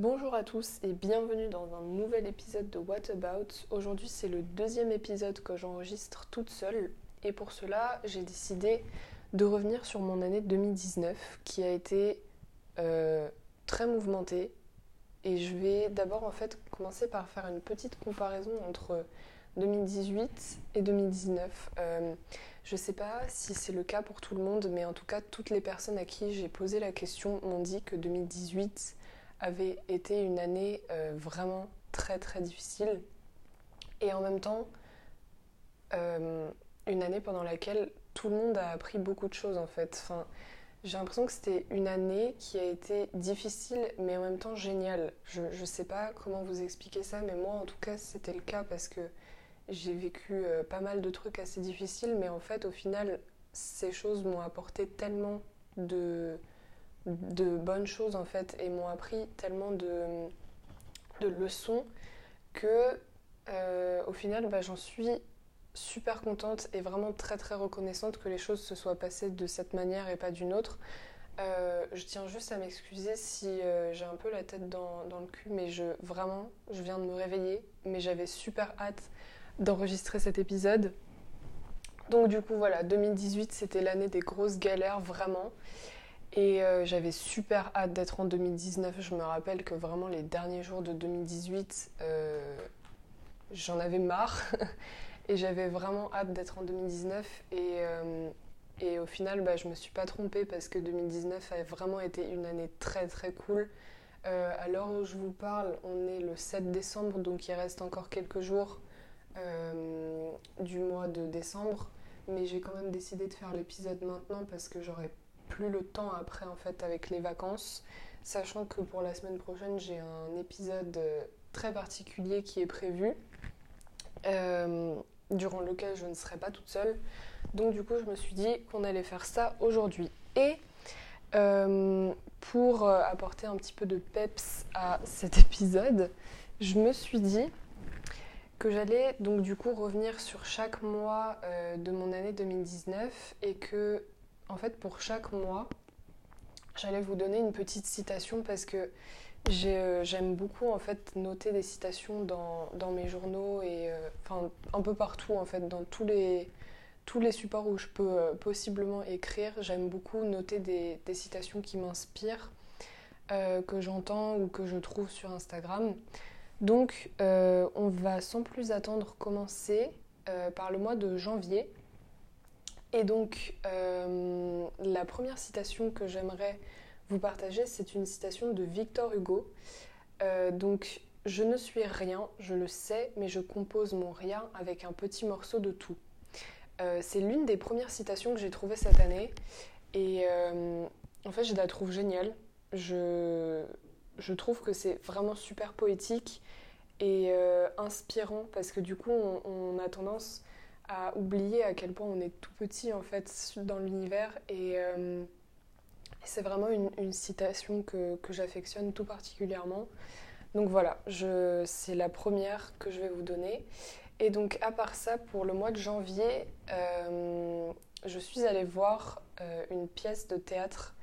Bonjour à tous et bienvenue dans un nouvel épisode de What About. Aujourd'hui c'est le deuxième épisode que j'enregistre toute seule et pour cela j'ai décidé de revenir sur mon année 2019 qui a été euh, très mouvementée et je vais d'abord en fait commencer par faire une petite comparaison entre 2018 et 2019. Euh, je ne sais pas si c'est le cas pour tout le monde, mais en tout cas, toutes les personnes à qui j'ai posé la question m'ont dit que 2018 avait été une année euh, vraiment très très difficile et en même temps euh, une année pendant laquelle tout le monde a appris beaucoup de choses en fait. Enfin, j'ai l'impression que c'était une année qui a été difficile mais en même temps géniale. Je ne sais pas comment vous expliquer ça, mais moi en tout cas c'était le cas parce que j'ai vécu euh, pas mal de trucs assez difficiles, mais en fait, au final, ces choses m'ont apporté tellement de, de bonnes choses, en fait, et m'ont appris tellement de, leçons que, euh, au final, bah, j'en suis super contente et vraiment très très reconnaissante que les choses se soient passées de cette manière et pas d'une autre. Euh, je tiens juste à m'excuser si j'ai un peu la tête dans, dans, le cul, mais je vraiment, je viens de me réveiller, mais j'avais super hâte d'enregistrer cet épisode. Donc du coup voilà, 2018 c'était l'année des grosses galères vraiment. Et euh, j'avais super hâte d'être en 2019. Je me rappelle que vraiment les derniers jours de 2018, euh, j'en avais marre. et j'avais vraiment hâte d'être en 2019. Et, euh, et au final, bah, je me suis pas trompée parce que 2019 a vraiment été une année très très cool. à l'heure où je vous parle, on est le 7 décembre, donc il reste encore quelques jours du mois de décembre. Mais j'ai quand même décidé de faire l'épisode maintenant parce que j'aurai plus le temps après en fait avec les vacances. Sachant que pour la semaine prochaine j'ai un épisode euh, très particulier qui est prévu. Euh, durant lequel je ne serai pas toute seule. Donc du coup, je me suis dit qu'on allait faire ça aujourd'hui. Et pour apporter un petit peu de peps à cet épisode, je me suis dit que j'allais donc du coup revenir sur chaque mois euh, de mon année 2019 et que en fait pour chaque mois j'allais vous donner une petite citation parce que euh, j'aime beaucoup en fait noter des citations dans, mes journaux et euh, un peu partout en fait dans tous les tous les supports où je peux possiblement écrire j'aime beaucoup noter des, citations qui m'inspirent que j'entends ou que je trouve sur Instagram donc, euh, on va sans plus attendre commencer euh, par le mois de janvier. Et donc, euh, la première citation que j'aimerais vous partager, c'est une citation de Victor Hugo. donc, je ne suis rien, je le sais, mais je compose mon rien avec un petit morceau de tout. c'est l'une des premières citations que j'ai trouvées cette année. Et en fait, je la trouve géniale. Je, je trouve que c'est vraiment super poétique et euh, inspirant parce que du coup on, a tendance à oublier à quel point on est tout petit en fait dans l'univers et euh, c'est vraiment une, citation que, que j'affectionne tout particulièrement. Donc voilà, c'est la première que je vais vous donner. Et donc à part ça, pour le mois de janvier, euh, je suis allée voir une pièce de théâtre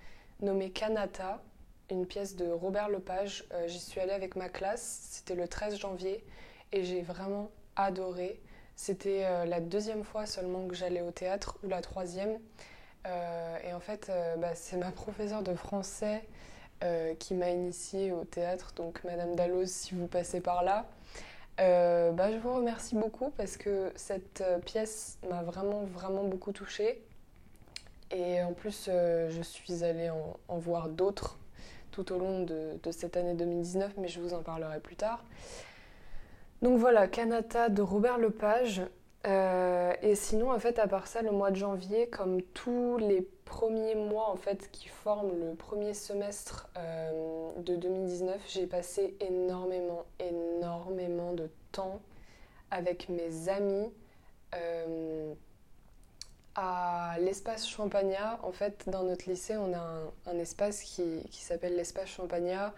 nommée Kanata une pièce de Robert Lepage. Euh, j'y suis allée avec ma classe, c'était le 13 janvier, et j'ai vraiment adoré. C'était euh, la deuxième fois seulement que j'allais au théâtre, ou la troisième. Euh, et en fait, bah, c'est ma professeure de français qui m'a initiée au théâtre, donc Madame Dalloz, si vous passez par là. Bah, je vous remercie beaucoup parce que cette pièce m'a vraiment, vraiment beaucoup touchée. Et en plus, je suis allée en voir d'autres tout au long de, cette année 2019, mais je vous en parlerai plus tard. Donc voilà, Kanata de Robert Lepage. Euh, et sinon, en fait, à part ça, le mois de janvier, comme tous les premiers mois en fait qui forment le premier semestre euh, de 2019, j'ai passé énormément, énormément de temps avec mes amis. Euh, à l'espace Champagnat, en fait, dans notre lycée, on a un, espace qui, s'appelle l'espace Champagnat,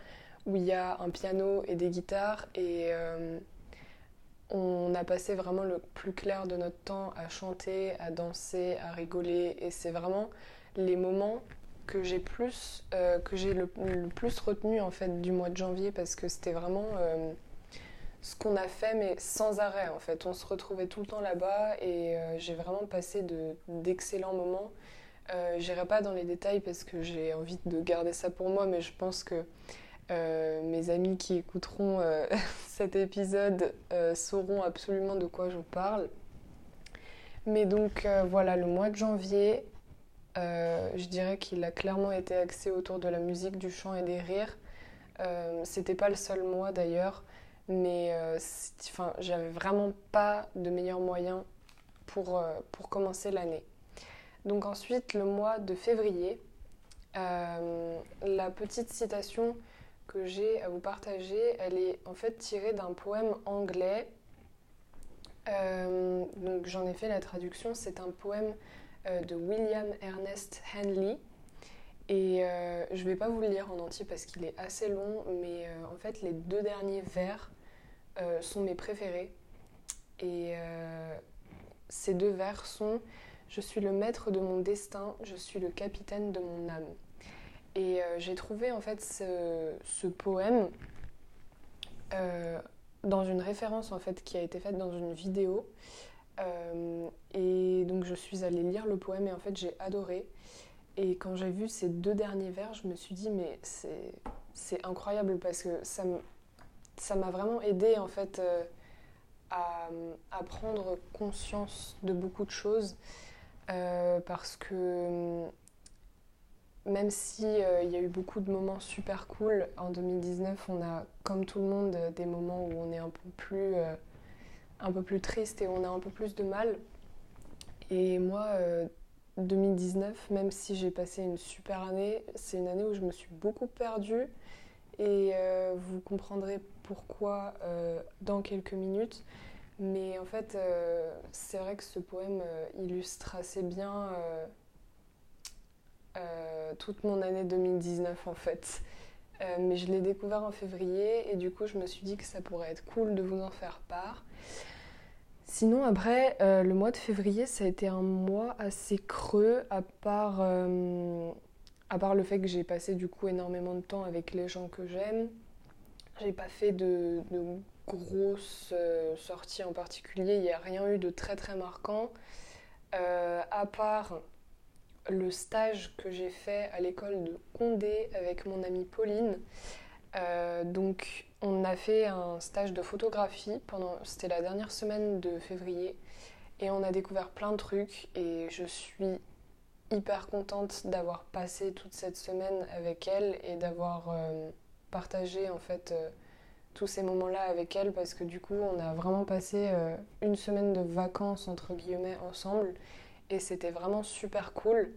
où il y a un piano et des guitares. Et on a passé vraiment le plus clair de notre temps à chanter, à danser, à rigoler. Et c'est vraiment les moments que j'ai plus que j'ai le, plus retenu en fait du mois de janvier parce que c'était vraiment ce qu'on a fait mais sans arrêt en fait. On se retrouvait tout le temps là-bas et j'ai vraiment passé d'excellents moments. J'irai pas dans les détails parce que j'ai envie de garder ça pour moi, mais je pense que euh, mes amis qui écouteront euh, cet épisode euh, sauront absolument de quoi je parle. Mais donc voilà, le mois de janvier, je dirais qu'il a clairement été axé autour de la musique, du chant et des rires. C'était pas le seul mois d'ailleurs, mais j'avais vraiment pas de meilleur moyen pour, pour commencer l'année. Donc ensuite, le mois de février, la petite citation que j'ai à vous partager, elle est en fait tirée d'un poème anglais. Euh, donc j'en ai fait la traduction. C'est un poème euh, de William Ernest Henley. Et euh, je ne vais pas vous le lire en entier parce qu'il est assez long, mais en fait les deux derniers vers sont mes préférés. Et ces deux vers sont Je suis le maître de mon destin, je suis le capitaine de mon âme. Et euh, j'ai trouvé en fait ce, poème euh, dans une référence en fait qui a été faite dans une vidéo. Euh, et donc je suis allée lire le poème et en fait j'ai adoré. Et quand j'ai vu ces deux derniers vers, je me suis dit mais c'est incroyable parce que ça ça m'a vraiment aidé en fait à, à, prendre conscience de beaucoup de choses parce que même si euh, y a eu beaucoup de moments super cool en 2019, on a comme tout le monde des moments où on est un peu plus euh, un peu plus triste et on a un peu plus de mal. Et moi 2019, euh, même si j'ai passé une super année, c'est une année où je me suis beaucoup perdue et vous comprendrez pourquoi dans quelques minutes. Mais en fait, c'est vrai que ce poème illustre assez bien euh, toute mon année 2019 en fait. Euh, mais je l'ai découvert en février et du coup je me suis dit que ça pourrait être cool de vous en faire part. Sinon après, euh, le mois de février ça a été un mois assez creux à part, à part le fait que j'ai passé du coup énormément de temps avec les gens que j'aime. J'ai pas fait de, de grosses sorties en particulier, il n'y a rien eu de très très marquant. à part le stage que j'ai fait à l'école de Condé avec mon amie Pauline. Euh, donc on a fait un stage de photographie pendant c'était la dernière semaine de février et on a découvert plein de trucs et je suis hyper contente d'avoir passé toute cette semaine avec elle et d'avoir euh, partagé en fait euh, tous ces moments-là avec elle parce que du coup on a vraiment passé une semaine de vacances entre guillemets ensemble et c'était vraiment super cool.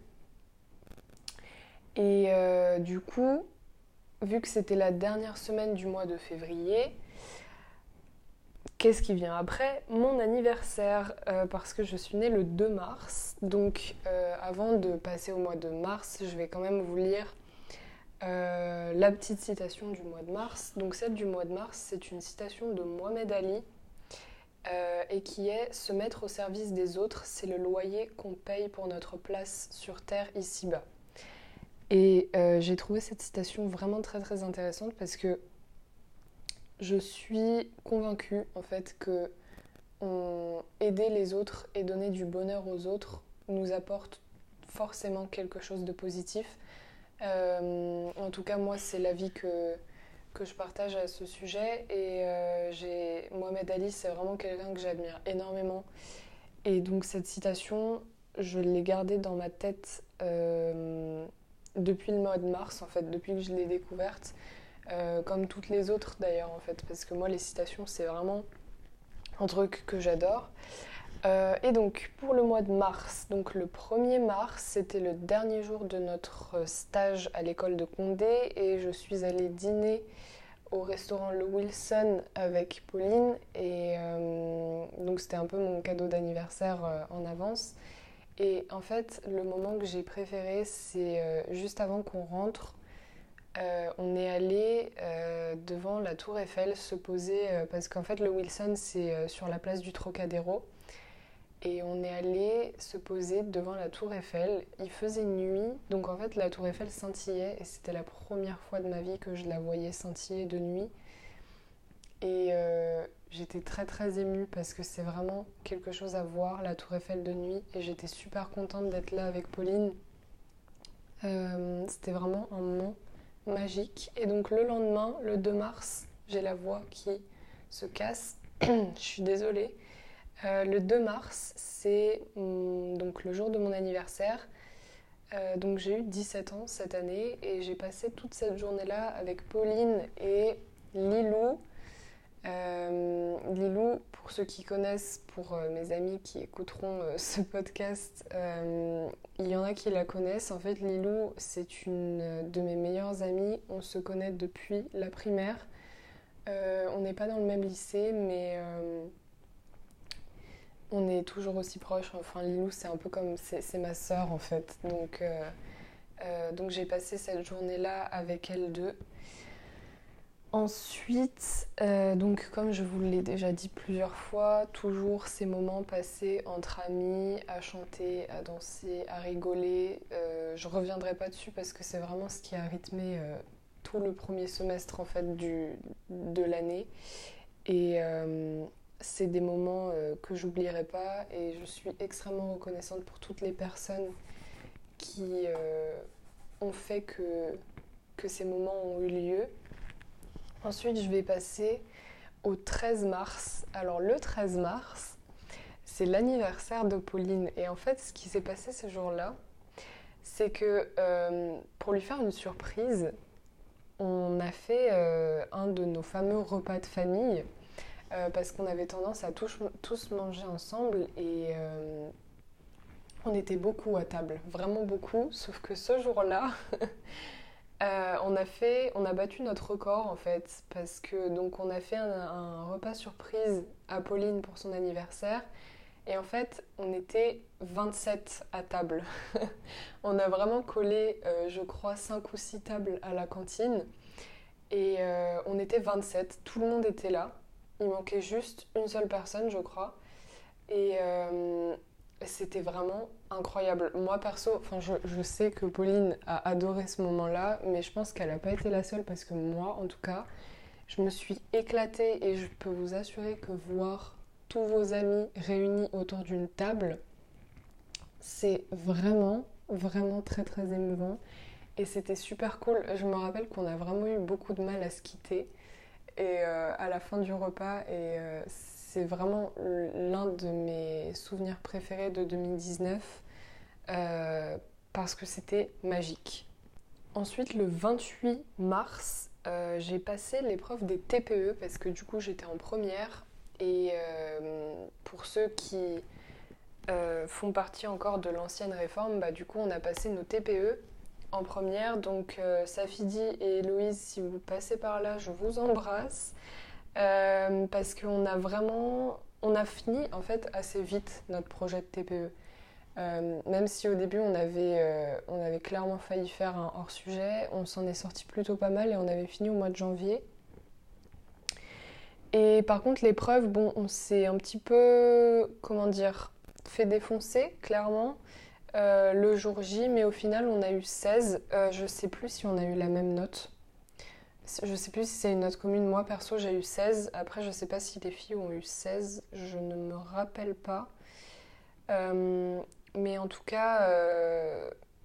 Et euh, du coup, vu que c'était la dernière semaine du mois de février, qu'est-ce qui vient après? Mon anniversaire, euh, parce que je suis née le 2 mars. Donc euh, avant de passer au mois de mars, je vais quand même vous lire la petite citation du mois de mars. Donc celle du mois de mars, c'est une citation de Mohamed Ali euh, et qui est se mettre au service des autres, c'est le loyer qu'on paye pour notre place sur Terre ici-bas. Et euh, j'ai trouvé cette citation vraiment très très intéressante parce que je suis convaincue en fait que aider les autres et donner du bonheur aux autres nous apporte forcément quelque chose de positif. Euh, en tout cas, moi, c'est l'avis que, que je partage à ce sujet. Et euh, j'ai Mohamed Ali, c'est vraiment quelqu'un que j'admire énormément. Et donc cette citation, je l'ai gardée dans ma tête euh, depuis le mois de mars, en fait, depuis que je l'ai découverte. Euh, comme toutes les autres d'ailleurs, en fait, parce que moi, les citations, c'est vraiment un truc que j'adore. Et donc pour le mois de mars, donc le 1er mars, c'était le dernier jour de notre stage à l'école de Condé et je suis allée dîner au restaurant Le Wilson avec Pauline et euh, donc c'était un peu mon cadeau d'anniversaire euh, en avance. Et en fait, le moment que j'ai préféré, c'est euh, juste avant qu'on rentre. on est allé devant la tour Eiffel se poser parce qu'en fait le Wilson c'est sur la place du Trocadéro et on est allé se poser devant la tour Eiffel. Il faisait nuit, donc en fait la tour Eiffel scintillait et c'était la première fois de ma vie que je la voyais scintiller de nuit. Et euh, j'étais très très émue parce que c'est vraiment quelque chose à voir, la tour Eiffel de nuit. Et j'étais super contente d'être là avec Pauline. Euh, c'était vraiment un moment magique. Et donc le lendemain, le 2 mars, j'ai la voix qui se casse. je suis désolée. Euh, le 2 mars, c'est donc le jour de mon anniversaire. Euh, donc j'ai eu 17 ans cette année et j'ai passé toute cette journée-là avec Pauline et Lilou. Euh, Lilou, pour ceux qui connaissent, pour mes amis qui écouteront ce podcast, il y en a qui la connaissent. En fait, Lilou, c'est une de mes meilleures amies. On se connaît depuis la primaire. on n'est pas dans le même lycée, mais on est toujours aussi proches. Enfin, Lilou, c'est un peu comme. C'est ma sœur, en fait. Donc, euh, euh, donc j'ai passé cette journée-là avec elle deux. Ensuite, euh, donc comme je vous l'ai déjà dit plusieurs fois, toujours ces moments passés entre amis, à chanter, à danser, à rigoler. je reviendrai pas dessus parce que c'est vraiment ce qui a rythmé tout le premier semestre en fait du, de l'année. C'est des moments euh, que j'oublierai pas et je suis extrêmement reconnaissante pour toutes les personnes qui euh, ont fait que, ces moments ont eu lieu. Ensuite, je vais passer au 13 mars. Alors le 13 mars, c'est l'anniversaire de Pauline et en fait, ce qui s'est passé ce jour-là, c'est que euh, pour lui faire une surprise, on a fait un de nos fameux repas de famille euh, parce qu'on avait tendance à tous, manger ensemble et euh, on était beaucoup à table, vraiment beaucoup, sauf que ce jour-là, euh, on a on a battu notre record en fait, parce que donc on a fait un, repas surprise à Pauline pour son anniversaire. Et en fait, on était 27 à table. on a vraiment collé, je crois, 5 ou 6 tables à la cantine. Et on était 27, tout le monde était là. Il manquait juste une seule personne, je crois. Et euh, c'était vraiment incroyable. Moi, perso, je, je, sais que Pauline a adoré ce moment-là, mais je pense qu'elle n'a pas été la seule parce que moi, en tout cas, je me suis éclatée et je peux vous assurer que voir tous vos amis réunis autour d'une table, c'est vraiment, vraiment très, très émouvant. Et c'était super cool. Je me rappelle qu'on a vraiment eu beaucoup de mal à se quitter et euh, à la fin du repas. Et euh, c'est vraiment l'un de mes souvenirs préférés de 2019 euh, parce que c'était magique. Ensuite, le 28 mars, j'ai passé l'épreuve des TPE parce que du coup j'étais en première. Et pour ceux qui font partie encore de l'ancienne réforme, bah, du coup on a passé nos TPE en première. Donc euh, Safidi et Louise, si vous passez par là, je vous embrasse. Euh, parce qu'on a vraiment... On a fini en fait assez vite notre projet de TPE. Euh, même si au début on avait, avait clairement failli faire un hors-sujet, on s'en est sorti plutôt pas mal et on avait fini au mois de janvier. Et par contre l'épreuve, bon, on s'est un petit peu, comment dire, fait défoncer, clairement. Euh, le jour J, mais au final on a eu 16. Euh, je sais plus si on a eu la même note. Je sais plus si c'est une note commune. Moi perso j'ai eu 16. Après je sais pas si les filles ont eu 16. Je ne me rappelle pas. Euh, mais en tout cas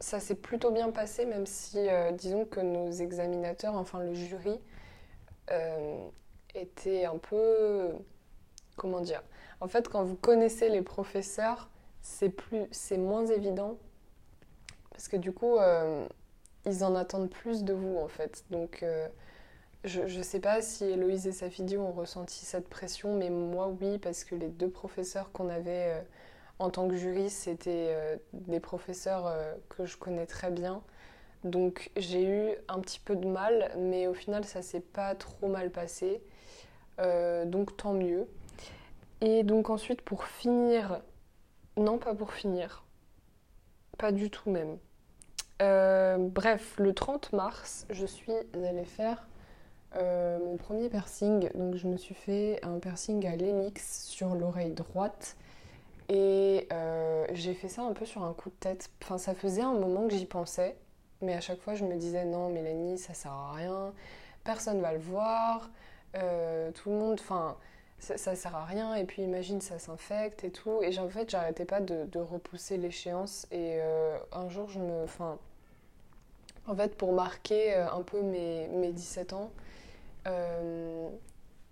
ça s'est plutôt bien passé même si disons que nos examinateurs, enfin le jury, était un peu... Comment dire En fait quand vous connaissez les professeurs c'est plus, c'est moins évident parce que du coup, euh, ils en attendent plus de vous en fait. Donc, euh, je ne sais pas si Héloïse et Safidi ont ressenti cette pression, mais moi oui, parce que les deux professeurs qu'on avait euh, en tant que jury, c'était des professeurs que je connais très bien. Donc j'ai eu un petit peu de mal, mais au final ça s'est pas trop mal passé. donc tant mieux. Et donc ensuite pour finir non, pas pour finir. Pas du tout même. Euh, bref, le 30 mars, je suis allée faire euh, mon premier piercing. Donc je me suis fait un piercing à l'hélix sur l'oreille droite. Et euh, j'ai fait ça un peu sur un coup de tête. Enfin, ça faisait un moment que j'y pensais. Mais à chaque fois, je me disais non, Mélanie, ça sert à rien. Personne va le voir. Tout le monde. Enfin, ça, ça, sert à rien. Et puis, imagine, ça s'infecte et tout. Et en fait, j'arrêtais pas de, repousser l'échéance. Et euh, un jour, je me. En fait, pour marquer un peu mes, mes 17 ans,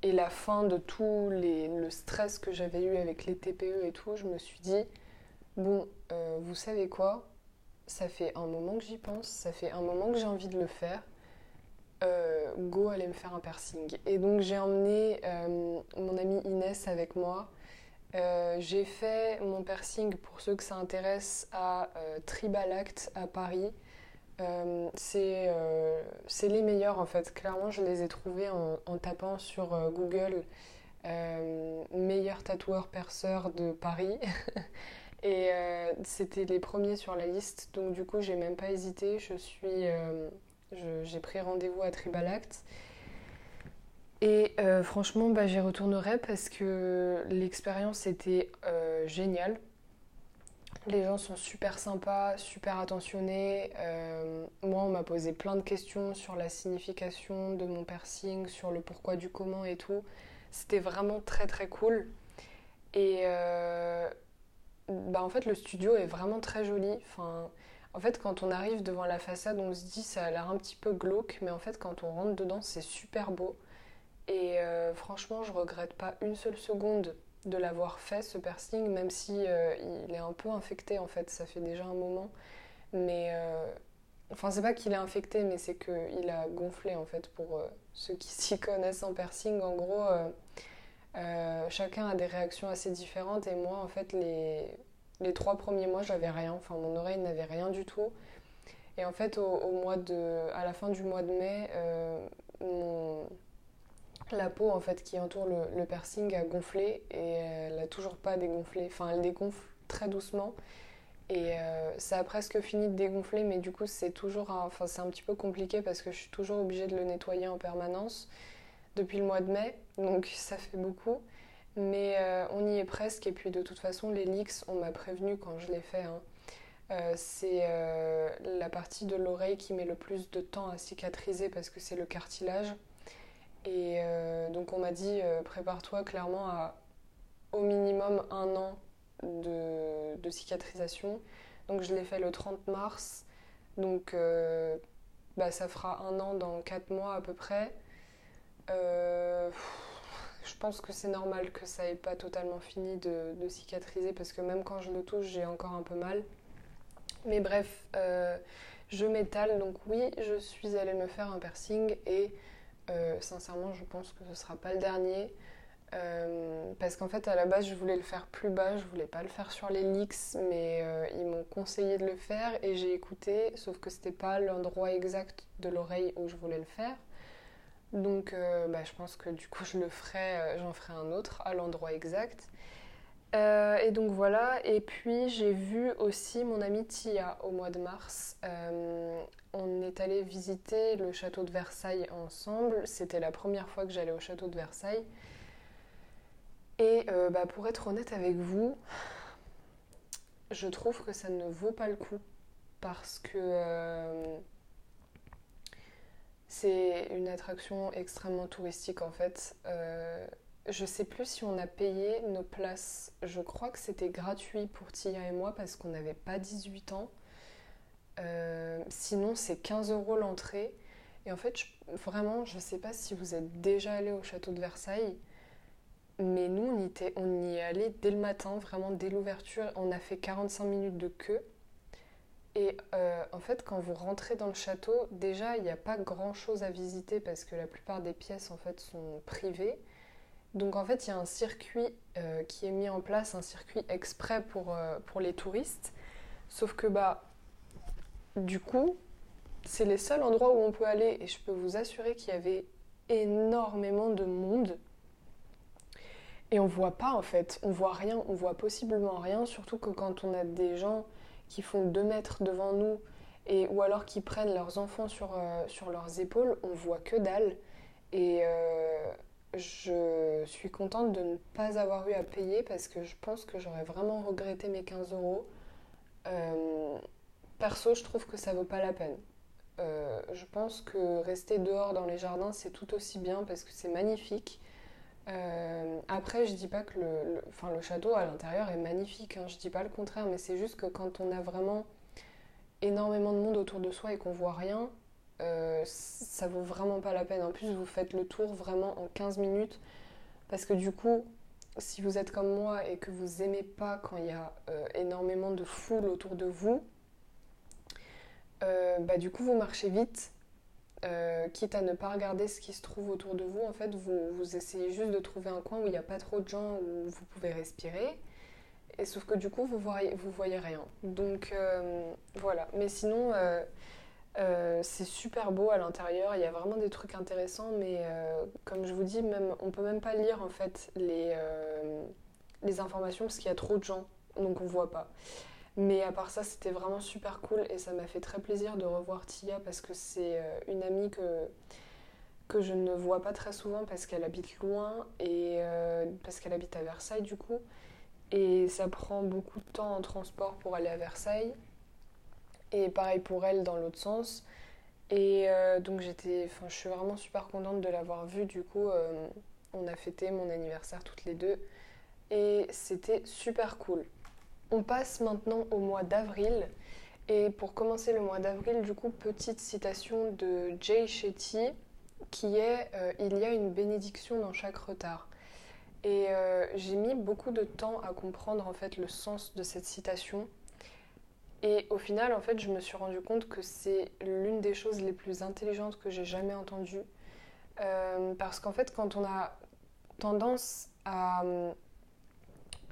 et la fin de tout les, le stress que j'avais eu avec les TPE et tout, je me suis dit, bon, euh, vous savez quoi? Ça fait un moment que j'y pense, ça fait un moment que j'ai envie de le faire. Euh, go, allez me faire un piercing. Et donc j'ai emmené euh, mon amie Inès avec moi. j'ai fait mon piercing, pour ceux que ça intéresse, à Tribal Act à Paris. Euh, euh, c'est les meilleurs en fait. Clairement, je les ai trouvés en, tapant sur euh, Google meilleur tatoueur perceur de Paris. Et c'était les premiers sur la liste. Donc du coup, j'ai même pas hésité. Je suis, j'ai pris rendez-vous à Tribal Act. Et franchement, bah, j'y retournerai parce que l'expérience était géniale. Les gens sont super sympas, super attentionnés. Euh, moi, on m'a posé plein de questions sur la signification de mon piercing, sur le pourquoi du comment et tout. C'était vraiment très très cool. Et euh, bah, en fait, le studio est vraiment très joli. Enfin, en fait, quand on arrive devant la façade, on se dit ça a l'air un petit peu glauque, mais en fait, quand on rentre dedans, c'est super beau. Et euh, franchement, je regrette pas une seule seconde de l'avoir fait ce piercing, même si euh, il est un peu infecté en fait, ça fait déjà un moment. Mais euh, enfin, c'est pas qu'il est infecté, mais c'est qu'il a gonflé en fait pour euh, ceux qui s'y connaissent en piercing. En gros, chacun a des réactions assez différentes et moi en fait, les, les trois premiers mois, j'avais rien, enfin, mon oreille n'avait rien du tout. Et en fait, au, mois de, à la fin du mois de mai, mon la peau en fait qui entoure le, piercing a gonflé et elle n'a toujours pas dégonflé. Enfin, elle dégonfle très doucement et euh, ça a presque fini de dégonfler, mais du coup c'est toujours, enfin c'est un petit peu compliqué parce que je suis toujours obligée de le nettoyer en permanence depuis le mois de mai, donc ça fait beaucoup. Mais euh, on y est presque et puis de toute façon leaks, on m'a prévenu quand je l'ai fait. Hein. Euh, c'est la partie de l'oreille qui met le plus de temps à cicatriser parce que c'est le cartilage. Et euh, donc on m'a dit euh, prépare-toi clairement à au minimum un an de, cicatrisation. Donc je l'ai fait le 30 mars. Donc euh, bah, ça fera un an dans 4 mois à peu près. Je pense que c'est normal que ça n'ait pas totalement fini de, cicatriser parce que même quand je le touche, j'ai encore un peu mal. Mais bref, je m'étale. Donc oui, je suis allée me faire un piercing et euh, sincèrement, je pense que ce sera pas le dernier. Euh, parce qu'en fait, à la base, je voulais le faire plus bas, je voulais pas le faire sur les mais euh, ils m'ont conseillé de le faire et j'ai écouté, sauf que c'était pas l'endroit exact de l'oreille où je voulais le faire. Donc, bah, je pense que du coup, je le ferai, j'en ferai un autre à l'endroit exact. Euh, et donc voilà, et puis j'ai vu aussi mon amie Tia au mois de mars. Euh, on est allé visiter le château de Versailles ensemble. C'était la première fois que j'allais au château de Versailles. Et euh, bah, pour être honnête avec vous, je trouve que ça ne vaut pas le coup parce que c'est une attraction extrêmement touristique en fait je sais plus si on a payé nos places. Je crois que c'était gratuit pour Tia et moi parce qu'on n'avait pas 18 ans. Euh, sinon, c'est 15 euros l'entrée. Et en fait, vraiment, je ne sais pas si vous êtes déjà allé au château de Versailles, mais nous, on y, était, on y est allé dès le matin, vraiment dès l'ouverture. On a fait 45 minutes de queue. Et euh, en fait, quand vous rentrez dans le château, déjà, il n'y a pas grand-chose à visiter parce que la plupart des pièces, en fait, sont privées. Donc en fait, il y a un circuit euh, qui est mis en place, un circuit exprès pour, euh, pour les touristes. Sauf que bah, du coup, c'est les seuls endroits où on peut aller et je peux vous assurer qu'il y avait énormément de monde. Et on voit pas en fait, on voit rien, on voit possiblement rien, surtout que quand on a des gens qui font deux mètres devant nous et ou alors qui prennent leurs enfants sur, euh, sur leurs épaules, on voit que dalle. Et je suis contente de ne pas avoir eu à payer parce que je pense que j'aurais vraiment regretté mes 15 euros. Euh, perso, je trouve que ça vaut pas la peine. Euh, je pense que rester dehors dans les jardins, c'est tout aussi bien parce que c'est magnifique. Euh, après, je dis pas que le, le château à l'intérieur est magnifique, hein, je dis pas le contraire, mais c'est juste que quand on a vraiment énormément de monde autour de soi et qu'on voit rien, euh, ça vaut vraiment pas la peine. En plus, vous faites le tour vraiment en 15 minutes parce que du coup, si vous êtes comme moi et que vous aimez pas quand il y a euh, énormément de foule autour de vous, bah, du coup, vous marchez vite. Quitte à ne pas regarder ce qui se trouve autour de vous, en fait, vous, essayez juste de trouver un coin où il n'y a pas trop de gens, où vous pouvez respirer. Et sauf que du coup, vous voyez, voyez rien. Donc voilà. Mais sinon, euh, c'est super beau à l'intérieur, il y a vraiment des trucs intéressants, mais euh, comme je vous dis, même, on peut même pas lire en fait les, euh, les informations parce qu'il y a trop de gens, donc on voit pas. Mais à part ça, c'était vraiment super cool et ça m'a fait très plaisir de revoir Tia parce que c'est une amie que, je ne vois pas très souvent parce qu'elle habite loin et parce qu'elle habite à Versailles du coup. Et ça prend beaucoup de temps en transport pour aller à Versailles. Et pareil pour elle dans l'autre sens. Et euh, donc j'étais, je suis vraiment super contente de l'avoir vue. Du coup, euh, on a fêté mon anniversaire toutes les deux et c'était super cool. On passe maintenant au mois d'avril. Et pour commencer le mois d'avril, du coup, petite citation de Jay Shetty qui est euh, Il y a une bénédiction dans chaque retard. Et j'ai mis beaucoup de temps à comprendre en fait le sens de cette citation et au final, en fait, je me suis rendu compte que c'est l'une des choses les plus intelligentes que j'ai jamais entendues. Euh, parce qu'en fait, quand on a tendance à,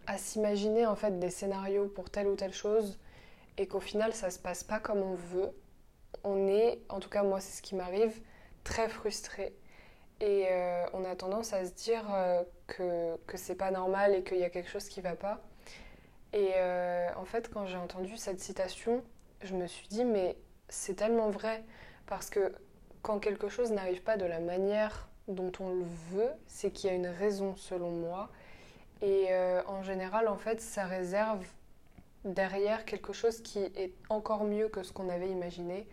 à s'imaginer en fait des scénarios pour telle ou telle chose et qu'au final ça se passe pas comme on veut, on est, en tout cas moi c'est ce qui m'arrive, très frustré. Et euh, on a tendance à se dire euh, que, que c'est pas normal et qu'il y a quelque chose qui va pas. Et euh, en fait, quand j'ai entendu cette citation, je me suis dit, mais c'est tellement vrai. Parce que quand quelque chose n'arrive pas de la manière dont on le veut, c'est qu'il y a une raison selon moi. Et euh, en général, en fait, ça réserve derrière quelque chose qui est encore mieux que ce qu'on avait imaginé.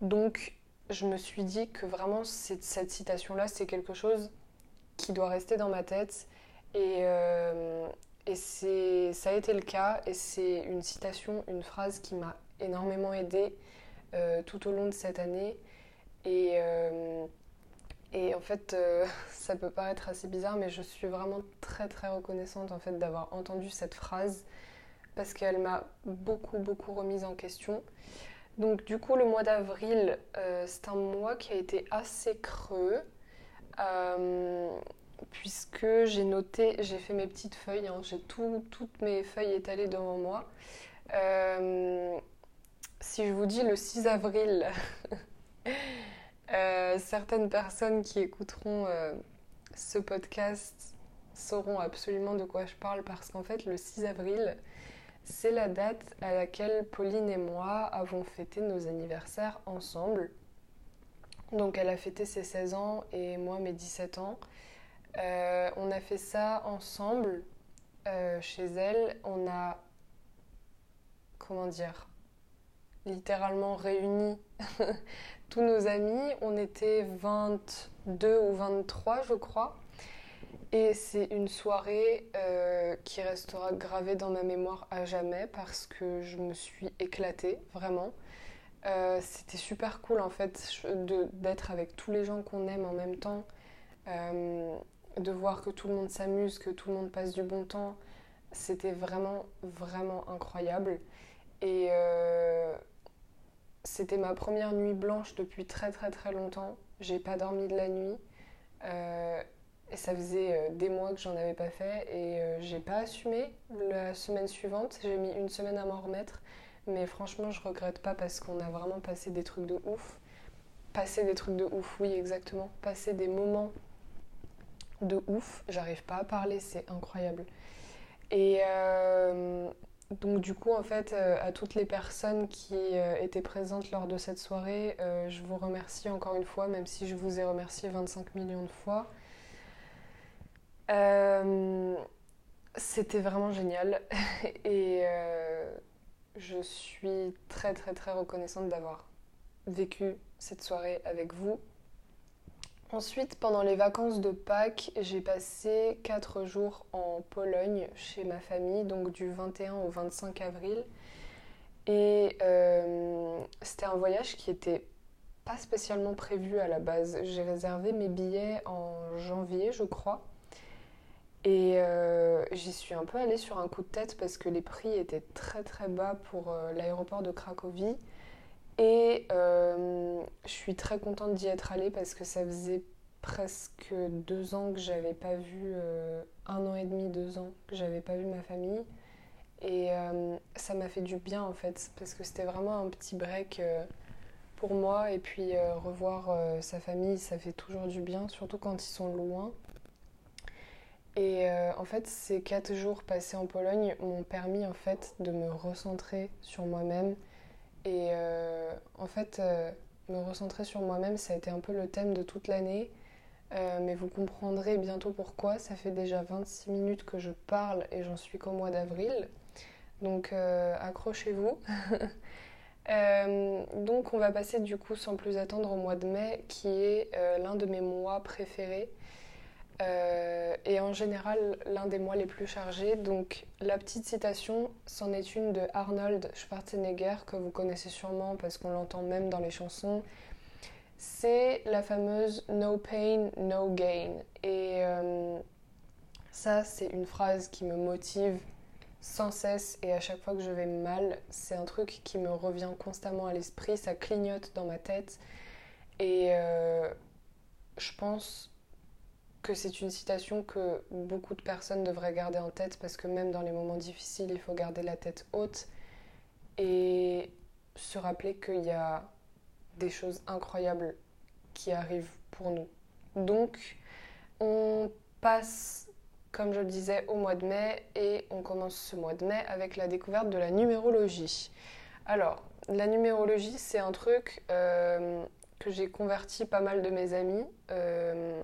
Donc, je me suis dit que vraiment, cette, citation-là, c'est quelque chose qui doit rester dans ma tête. Et, euh, et ça a été le cas, et c'est une citation, une phrase qui m'a énormément aidée euh, tout au long de cette année. Et, et en fait, euh, ça peut paraître assez bizarre, mais je suis vraiment très très reconnaissante en fait d'avoir entendu cette phrase parce qu'elle m'a beaucoup beaucoup remise en question. Donc du coup, le mois d'avril, c'est un mois qui a été assez creux puisque j'ai noté, j'ai fait mes petites feuilles, hein. j'ai toutes mes feuilles étalées devant moi. Euh, si je vous dis le 6 avril, euh, certaines personnes qui écouteront euh, ce podcast sauront absolument de quoi je parle parce qu'en fait le 6 avril, c'est la date à laquelle Pauline et moi avons fêté nos anniversaires ensemble. Donc elle a fêté ses 16 ans et moi mes 17 ans. Euh, on a fait ça ensemble chez elle. On a, comment dire, littéralement réuni tous nos amis. On était 22 ou 23, je crois. Et c'est une soirée euh, qui restera gravée dans ma mémoire à jamais parce que je me suis éclatée, vraiment. C'était super cool en fait d'être avec tous les gens qu'on aime en même temps de voir que tout le monde s'amuse, que tout le monde passe du bon temps, c'était vraiment, vraiment incroyable. Et euh, c'était ma première nuit blanche depuis très, très, très longtemps. J'ai pas dormi de la nuit. Euh, et ça faisait euh, des mois que j'en avais pas fait. Et j'ai pas assumé la semaine suivante. J'ai mis une semaine à m'en remettre. Mais franchement, je regrette pas parce qu'on a vraiment passé des trucs de ouf. Passer des trucs de ouf, oui, exactement. Passer des moments de ouf. J'arrive pas à parler, c'est incroyable. Et euh, donc du coup, en fait, euh, à toutes les personnes qui euh, étaient présentes lors de cette soirée, je vous remercie encore une fois, même si je vous ai remercié 25 millions de fois. C'était vraiment génial et je suis très très très reconnaissante d'avoir vécu cette soirée avec vous. Ensuite, pendant les vacances de Pâques, j'ai passé 4 jours en Pologne chez ma famille, donc du 21 au 25 avril. Et euh, c'était un voyage qui était pas spécialement prévu à la base. J'ai réservé mes billets en janvier, je crois. Et euh, j'y suis un peu allée sur un coup de tête parce que les prix étaient très très bas pour euh, l'aéroport de Cracovie. Et je suis très contente d'y être allée parce que ça faisait presque deux ans que j'avais pas vu, un an et demi, deux ans que j'avais pas vu ma famille. Et euh, ça m'a fait du bien en fait, parce que c'était vraiment un petit break euh, pour moi. Et puis euh, revoir sa famille, ça fait toujours du bien, surtout quand ils sont loin. Et en fait, ces quatre jours passés en Pologne m'ont permis en fait de me recentrer sur moi-même. Et en fait, me recentrer sur moi-même, ça a été un peu le thème de toute l'année. mais vous comprendrez bientôt pourquoi. Ça fait déjà 26 minutes que je parle et j'en suis qu'au mois d'avril. Donc euh, accrochez-vous. Euh, donc on va passer du coup sans plus attendre au mois de mai qui est euh, l'un de mes mois préférés et en général l'un des mois les plus chargés. Donc la petite citation, c'en est une de Arnold Schwarzenegger que vous connaissez sûrement parce qu'on l'entend même dans les chansons. C'est la fameuse No pain, no gain. Et ça c'est une phrase qui me motive sans cesse et à chaque fois que je vais mal, c'est un truc qui me revient constamment à l'esprit, ça clignote dans ma tête et euh, je pense que c'est une citation que beaucoup de personnes devraient garder en tête parce que même dans les moments difficiles, il faut garder la tête haute et se rappeler qu'il y a des choses incroyables qui arrivent pour nous. Donc, on passe comme je le disais, au mois de mai et on commence ce mois de mai avec la découverte de la numérologie. Alors, la numérologie, c'est un truc euh, que j'ai converti pas mal de mes amis. Euh,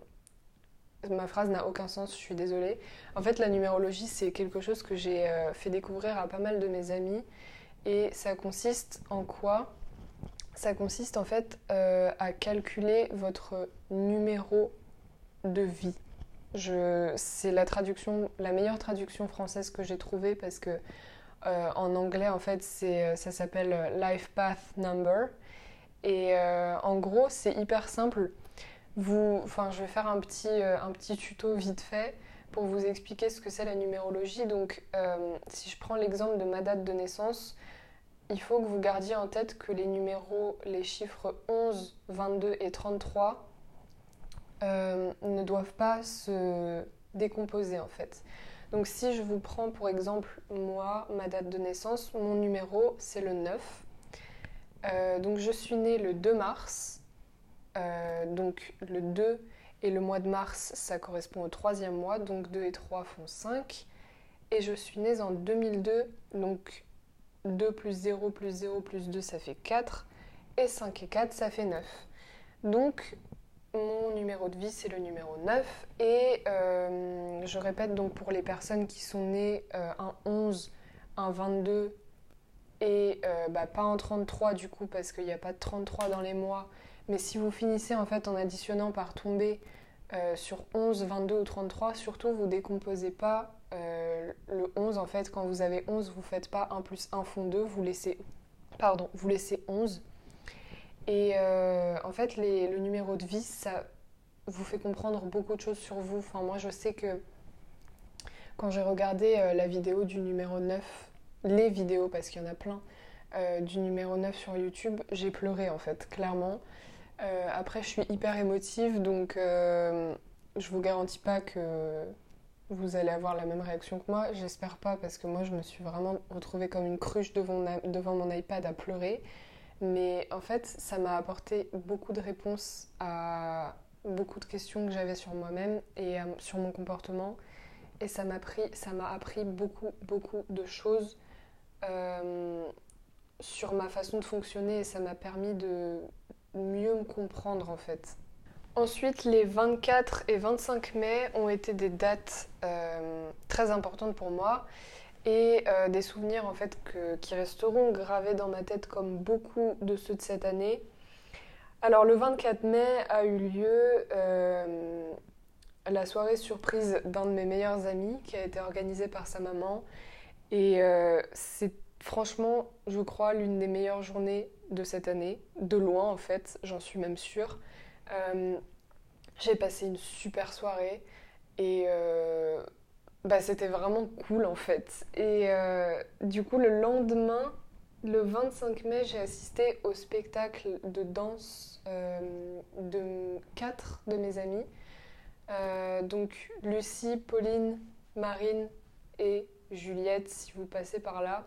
ma phrase n'a aucun sens, je suis désolée. En fait, la numérologie, c'est quelque chose que j'ai euh, fait découvrir à pas mal de mes amis. Et ça consiste en quoi? Ça consiste en fait à calculer votre numéro de vie c'est la traduction, la meilleure traduction française que j'ai trouvée parce que euh, en anglais en fait ça s'appelle Life Path Number et euh, en gros c'est hyper simple. Je vais faire un petit, euh, un petit tuto vite fait pour vous expliquer ce que c'est la numérologie. Donc si je prends l'exemple de ma date de naissance, il faut que vous gardiez en tête que les numéros, les chiffres 11, 22 et 33 euh, ne doivent pas se décomposer en fait. Donc si je vous prends pour exemple moi, ma date de naissance, mon numéro c'est le 9. Euh, donc je suis née le 2 mars. Euh, donc le 2 et le mois de mars ça correspond au troisième mois. Donc 2 et 3 font 5. Et je suis née en 2002. Donc 2 plus 0 plus 0 plus 2 ça fait 4. Et 5 et 4 ça fait 9. Donc mon numéro de vie, c'est le numéro 9. Et euh, je répète donc pour les personnes qui sont nées euh, un 11, un 22 et bah, pas un 33 du coup parce qu'il n'y a pas de 33 dans les mois. Mais si vous finissez en fait en additionnant par tomber sur 11, 22 ou 33, surtout vous décomposez pas le 11 en fait. Quand vous avez 11, vous faites pas 1 plus 1 font 2, vous laissez, pardon, vous laissez 11. Et euh, en fait, le numéro de vie, ça vous fait comprendre beaucoup de choses sur vous. Enfin, moi, je sais que quand j'ai regardé euh, la vidéo du numéro 9, les vidéos, parce qu'il y en a plein, euh, du numéro 9 sur YouTube, j'ai pleuré en fait, clairement. Après, je suis hyper émotive, donc je vous garantis pas que vous allez avoir la même réaction que moi. J'espère pas, parce que moi, je me suis vraiment retrouvée comme une cruche devant, mon iPad à pleurer. Mais en fait, ça m'a apporté beaucoup de réponses à beaucoup de questions que j'avais sur moi-même et euh, sur mon comportement. Et ça m'a appris beaucoup, beaucoup de choses euh, sur ma façon de fonctionner et ça m'a permis de mieux me comprendre en fait. Ensuite, les 24 et 25 mai ont été des dates euh, très importantes pour moi et euh, des souvenirs en fait qui resteront gravés dans ma tête comme beaucoup de ceux de cette année. Alors le 24 mai a eu lieu euh, la soirée surprise d'un de mes meilleurs amis qui a été organisée par sa maman et c'est franchement je crois l'une des meilleures journées de cette année, de loin en fait, j'en suis même sûre. Euh, j'ai passé une super soirée et euh, bah, c'était vraiment cool en fait. Et euh, du coup, le lendemain, le 25 mai, j'ai assisté au spectacle de danse de quatre de mes amis. donc Lucie, Pauline, Marine et Juliette, si vous passez par là.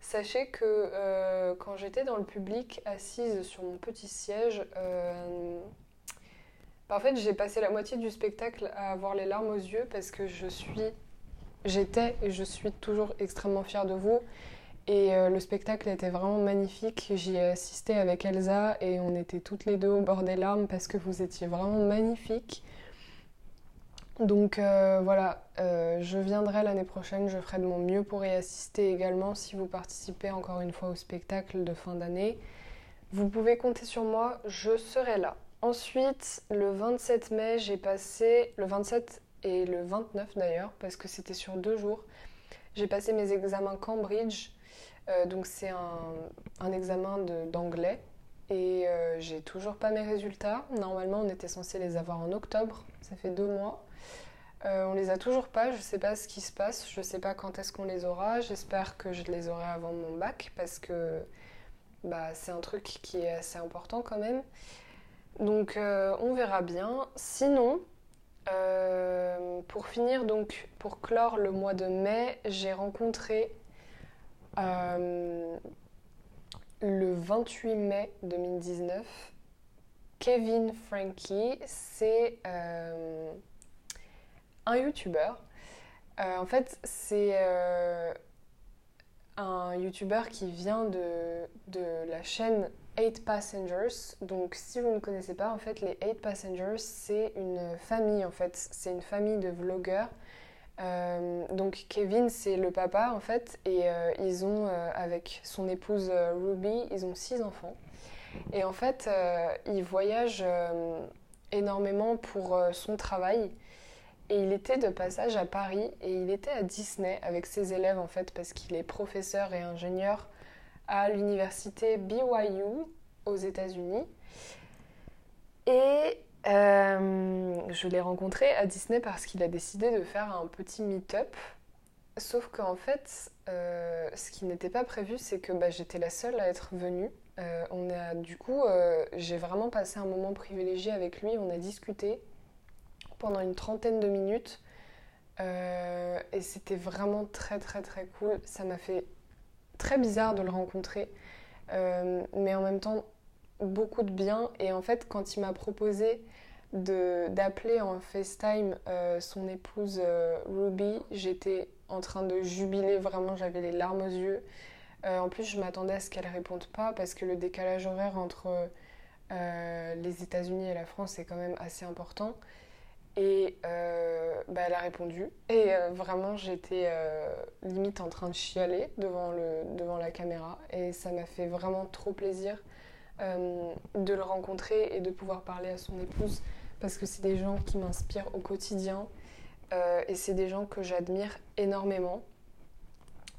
Sachez que euh, quand j'étais dans le public, assise sur mon petit siège, euh, j'ai passé la moitié du spectacle à avoir les larmes aux yeux parce que je suis, j'étais et je suis toujours extrêmement fière de vous. Et euh, le spectacle était vraiment magnifique. J'y ai assisté avec Elsa et on était toutes les deux au bord des larmes parce que vous étiez vraiment magnifiques. Donc euh, voilà, euh, je viendrai l'année prochaine, je ferai de mon mieux pour y assister également si vous participez encore une fois au spectacle de fin d'année. Vous pouvez compter sur moi, je serai là. Ensuite, le 27 mai, j'ai passé, le 27 et le 29 d'ailleurs, parce que c'était sur deux jours, j'ai passé mes examens Cambridge. Euh, donc c'est un, examen d'anglais et j'ai toujours pas mes résultats. Normalement, on était censé les avoir en octobre, ça fait deux mois. Euh, on les a toujours pas, je sais pas ce qui se passe, je sais pas quand est-ce qu'on les aura. J'espère que je les aurai avant mon bac parce que bah, c'est un truc qui est assez important quand même. Donc euh, on verra bien. Sinon, euh, pour finir, donc pour clore le mois de mai, j'ai rencontré le 28 mai 2019 Kevin Frankie. C'est un YouTuber. Euh, en fait, c'est euh, un YouTuber qui vient de, de la chaîne 8 Passengers. Donc, si vous ne connaissez pas, en fait, les 8 Passengers, c'est une famille, en fait. C'est une famille de vlogueurs. Euh, donc, Kevin, c'est le papa, en fait. Et ils ont, avec son épouse Ruby, ils ont six enfants. Et en fait, ils voyagent énormément pour son travail. Et il était de passage à Paris et il était à Disney avec ses élèves en fait parce qu'il est professeur et ingénieur à l'université BYU aux États-Unis. Et euh, je l'ai rencontré à Disney parce qu'il a décidé de faire un petit meet-up. Sauf qu'en fait, euh, ce qui n'était pas prévu, c'est que bah, j'étais la seule à être venue. Euh, on a, du coup, j'ai vraiment passé un moment privilégié avec lui. On a discuté, pendant une trentaine de minutes. Euh, et c'était vraiment très très très cool. Ça m'a fait très bizarre de le rencontrer, euh, mais en même temps beaucoup de bien. Et en fait, quand il m'a proposé d'appeler en FaceTime euh, son épouse Ruby, j'étais en train de jubiler, vraiment j'avais les larmes aux yeux. en plus, je m'attendais à ce qu'elle réponde pas parce que le décalage horaire entre les États-Unis et la France est quand même assez important. Et euh, bah, elle a répondu. Et euh, vraiment, j'étais euh, limite en train de chialer devant, le, devant la caméra. Et ça m'a fait vraiment trop plaisir de le rencontrer et de pouvoir parler à son épouse. Parce que c'est des gens qui m'inspirent au quotidien. et c'est des gens que j'admire énormément.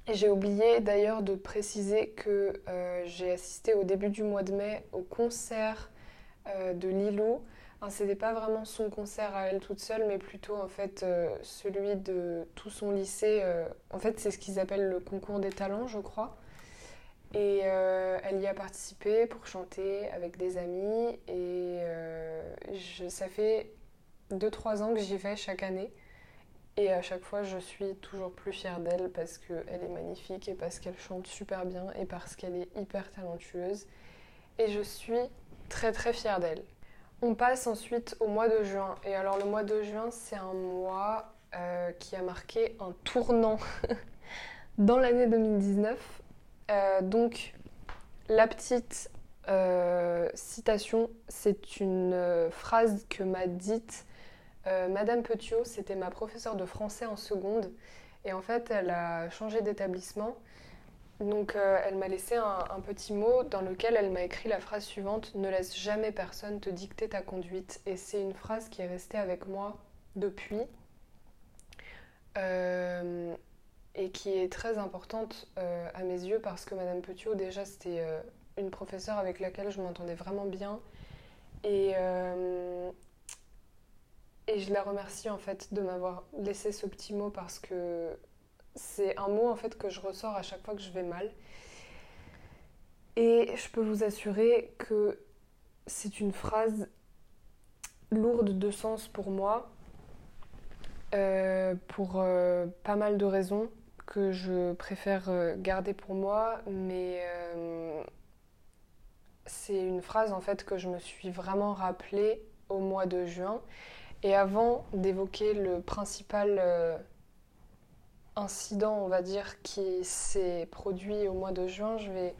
Et j'ai oublié d'ailleurs de préciser que j'ai assisté au début du mois de mai au concert de Lilo c'était pas vraiment son concert à elle toute seule, mais plutôt en fait euh, celui de tout son lycée. Euh, en fait, c'est ce qu'ils appellent le concours des talents, je crois. Et euh, elle y a participé pour chanter avec des amis. Et je, ça fait 2-3 ans que j'y vais chaque année. Et à chaque fois, je suis toujours plus fière d'elle parce qu'elle est magnifique et parce qu'elle chante super bien et parce qu'elle est hyper talentueuse. Et je suis très très fière d'elle. On passe ensuite au mois de juin. Et alors le mois de juin, c'est un mois euh, qui a marqué un tournant dans l'année 2019. Euh, donc la petite citation, c'est une phrase que m'a dite Madame Petiot, c'était ma professeure de français en seconde. Et en fait, elle a changé d'établissement. Donc, euh, elle m'a laissé un, petit mot dans lequel elle m'a écrit la phrase suivante Ne laisse jamais personne te dicter ta conduite. Et c'est une phrase qui est restée avec moi depuis euh, et qui est très importante euh, à mes yeux parce que Madame Petiot, déjà, c'était une professeure avec laquelle je m'entendais vraiment bien. Et, et je la remercie en fait de m'avoir laissé ce petit mot parce que c'est un mot en fait que je ressors à chaque fois que je vais mal. Et je peux vous assurer que c'est une phrase lourde de sens pour moi, euh, pour euh, pas mal de raisons que je préfère euh, garder pour moi, mais c'est une phrase en fait que je me suis vraiment rappelée au mois de juin et avant d'évoquer le principal incident, on va dire, qui s'est produit au mois de juin, je vais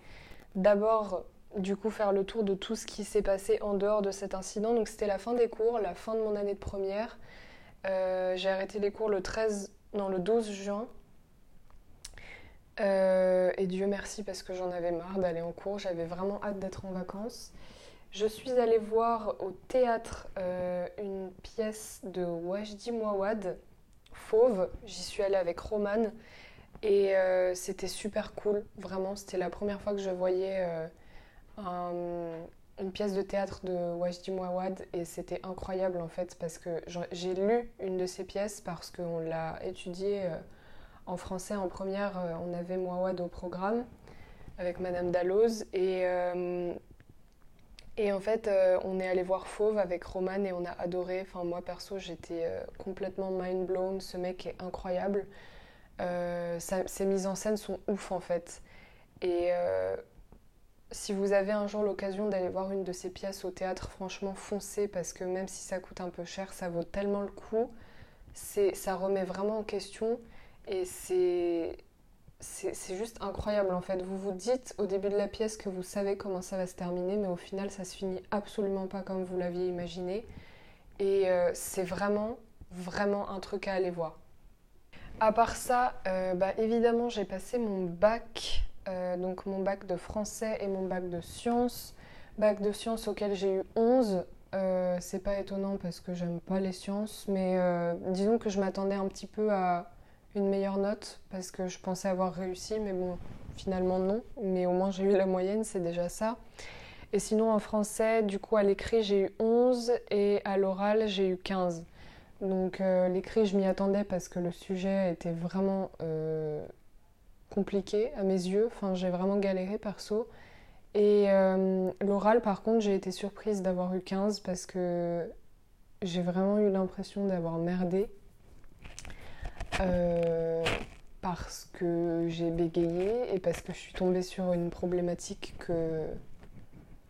d'abord du coup faire le tour de tout ce qui s'est passé en dehors de cet incident. Donc c'était la fin des cours, la fin de mon année de première. Euh, j'ai arrêté les cours le 13, non le 12 juin. Euh, et Dieu merci parce que j'en avais marre d'aller en cours, j'avais vraiment hâte d'être en vacances. Je suis allée voir au théâtre euh, une pièce de Wajdi Mouawad, Fauve. J'y suis allée avec Roman et euh, c'était super cool, vraiment. C'était la première fois que je voyais euh, une pièce de théâtre de Wajdi Mouawad et c'était incroyable en fait parce que j'ai lu une de ces pièces parce qu'on l'a étudiée en français en première. on avait Mouawad au programme avec Madame Dalloz et et en fait, euh, on est allé voir Fauve avec Roman et on a adoré. Enfin, moi perso, j'étais euh, complètement mind blown. Ce mec est incroyable. Euh, ses mises en scène sont ouf en fait. Et si vous avez un jour l'occasion d'aller voir une de ses pièces au théâtre, franchement, foncez parce que même si ça coûte un peu cher, ça vaut tellement le coup. Ça remet vraiment en question et c'est c'est juste incroyable en fait. Vous vous dites au début de la pièce que vous savez comment ça va se terminer, mais au final ça se finit absolument pas comme vous l'aviez imaginé. Et euh, c'est vraiment, vraiment un truc à aller voir. À part ça, euh, bah, évidemment j'ai passé mon bac, euh, donc mon bac de français et mon bac de sciences. Bac de sciences auquel j'ai eu 11. c'est pas étonnant parce que j'aime pas les sciences, mais disons que je m'attendais un petit peu à une meilleure note parce que je pensais avoir réussi, mais bon, finalement non. Mais au moins j'ai eu la moyenne, c'est déjà ça. Et sinon en français, du coup à l'écrit j'ai eu 11 et à l'oral j'ai eu 15. Donc euh, l'écrit je m'y attendais parce que le sujet était vraiment euh, compliqué à mes yeux. Enfin j'ai vraiment galéré perso. Et euh, l'oral par contre j'ai été surprise d'avoir eu 15 parce que j'ai vraiment eu l'impression d'avoir merdé euh, parce que j'ai bégayé et parce que je suis tombée sur une problématique que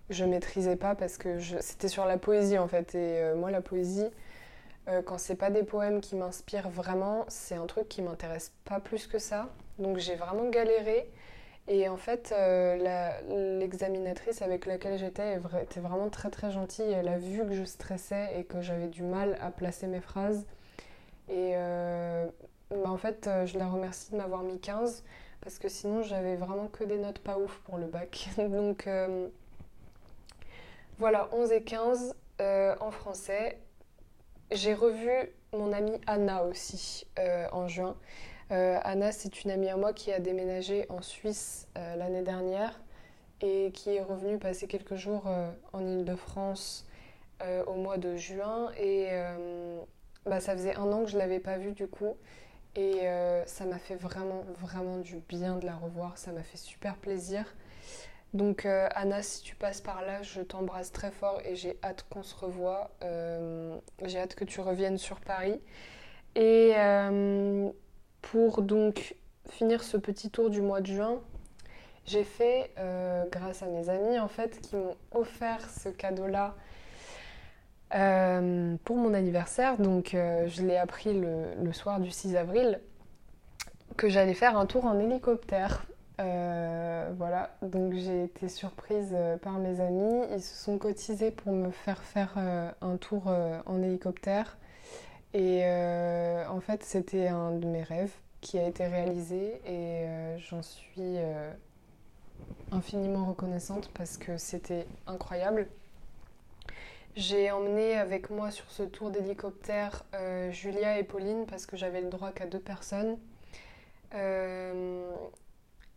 je maîtrisais pas parce que c'était sur la poésie en fait. Et euh, moi la poésie euh, quand c'est pas des poèmes qui m'inspirent vraiment c'est un truc qui m'intéresse pas plus que ça. Donc j'ai vraiment galéré. Et en fait l'examinatrice avec laquelle j'étais était vraiment très très gentille. Elle a vu que je stressais et que j'avais du mal à placer mes phrases. Et bah, en fait, euh, je la remercie de m'avoir mis 15 parce que sinon j'avais vraiment que des notes pas ouf pour le bac. Donc euh, voilà, 11 et 15 euh, en français. J'ai revu mon amie Anna aussi en juin. Anna, c'est une amie à moi qui a déménagé en Suisse l'année dernière et qui est revenue passer quelques jours en Ile-de-France au mois de juin. Et bah, ça faisait un an que je ne l'avais pas vue du coup. Et euh, ça m'a fait vraiment, vraiment du bien de la revoir. Ça m'a fait super plaisir. Donc euh, Anna, si tu passes par là, je t'embrasse très fort et j'ai hâte qu'on se revoie. Euh, j'ai hâte que tu reviennes sur Paris. Et pour donc finir ce petit tour du mois de juin, j'ai fait, grâce à mes amis en fait, qui m'ont offert ce cadeau-là euh, pour mon anniversaire. Donc euh, je l'ai appris le, soir du 6 avril que j'allais faire un tour en hélicoptère. Euh, voilà, donc j'ai été surprise par mes amis. Ils se sont cotisés pour me faire faire un tour en hélicoptère. Et en fait, c'était un de mes rêves qui a été réalisé et j'en suis infiniment reconnaissante parce que c'était incroyable. J'ai emmené avec moi sur ce tour d'hélicoptère Julia et Pauline parce que j'avais le droit qu'à deux personnes.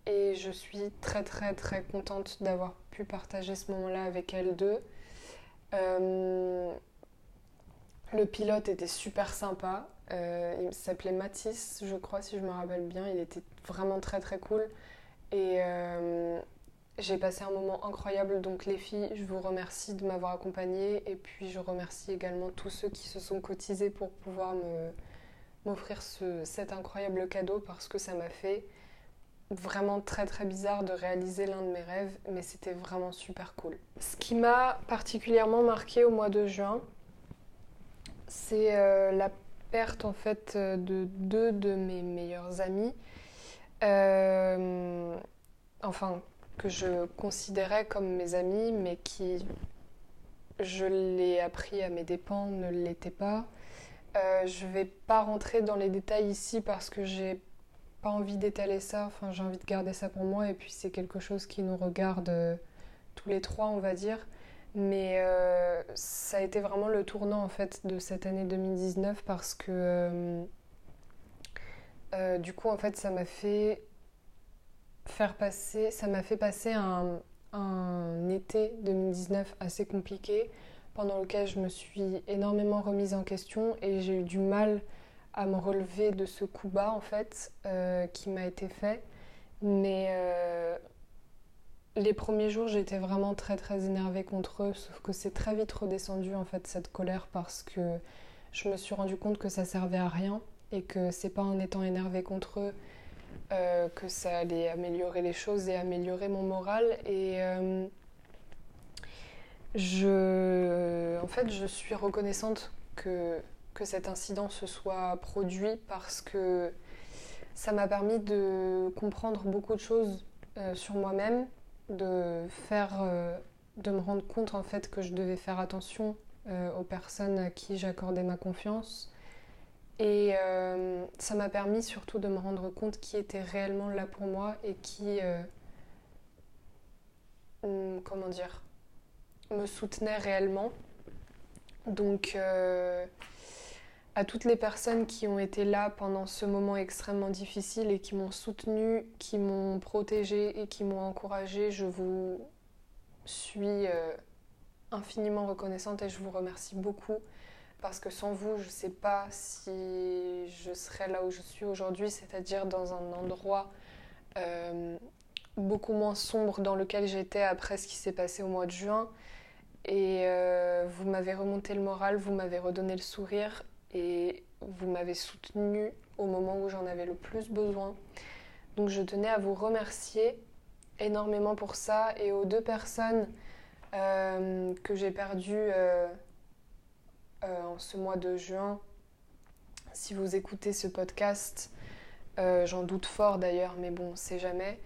Et je suis très très très contente d'avoir pu partager ce moment-là avec elles deux. Euh, le pilote était super sympa. Euh, il s'appelait Mathis, je crois, si je me rappelle bien. Il était vraiment très très cool. Et euh, j'ai passé un moment incroyable. Donc les filles, je vous remercie de m'avoir accompagnée. Et puis je remercie également tous ceux qui se sont cotisés pour pouvoir m'offrir cet incroyable cadeau parce que ça m'a fait vraiment très très bizarre de réaliser l'un de mes rêves, mais c'était vraiment super cool. Ce qui m'a particulièrement marqué au mois de juin, c'est euh, la perte en fait de deux de mes meilleurs amis, euh, enfin que je considérais comme mes amis, mais qui, je l'ai appris à mes dépens, ne l'étaient pas. je vais pas rentrer dans les détails ici parce que j'ai pas envie d'étaler ça, enfin j'ai envie de garder ça pour moi et puis c'est quelque chose qui nous regarde euh, tous les trois on va dire. Mais euh, ça a été vraiment le tournant en fait de cette année 2019 parce que euh, du coup en fait ça m'a fait faire passer, ça m'a fait passer un, été 2019 assez compliqué pendant lequel je me suis énormément remise en question et j'ai eu du mal à me relever de ce coup bas en fait euh, qui m'a été fait. Mais euh, les premiers jours j'étais vraiment très très énervée contre eux, sauf que c'est très vite redescendu en fait cette colère parce que je me suis rendu compte que ça servait à rien et que c'est pas en étant énervée contre eux euh, que ça allait améliorer les choses et améliorer mon moral et je en fait je suis reconnaissante que que cet incident se soit produit parce que ça m'a permis de comprendre beaucoup de choses euh, sur moi-même, de faire, euh, de me rendre compte en fait que je devais faire attention euh, aux personnes à qui j'accordais ma confiance. Et ça m'a permis surtout de me rendre compte qui était réellement là pour moi et qui, hum, comment dire, me soutenait réellement. Donc à toutes les personnes qui ont été là pendant ce moment extrêmement difficile et qui m'ont soutenu, qui m'ont protégée et qui m'ont encouragée, je vous suis euh, infiniment reconnaissante et je vous remercie beaucoup parce que sans vous, je ne sais pas si je serais là où je suis aujourd'hui, c'est-à-dire dans un endroit euh, beaucoup moins sombre dans lequel j'étais après ce qui s'est passé au mois de juin. Et euh, vous m'avez remonté le moral, vous m'avez redonné le sourire et vous m'avez soutenu au moment où j'en avais le plus besoin. Donc je tenais à vous remercier énormément pour ça et aux deux personnes euh, que j'ai perdues en ce mois de juin. Si vous écoutez ce podcast, j'en doute fort d'ailleurs, mais bon, c'est jamais.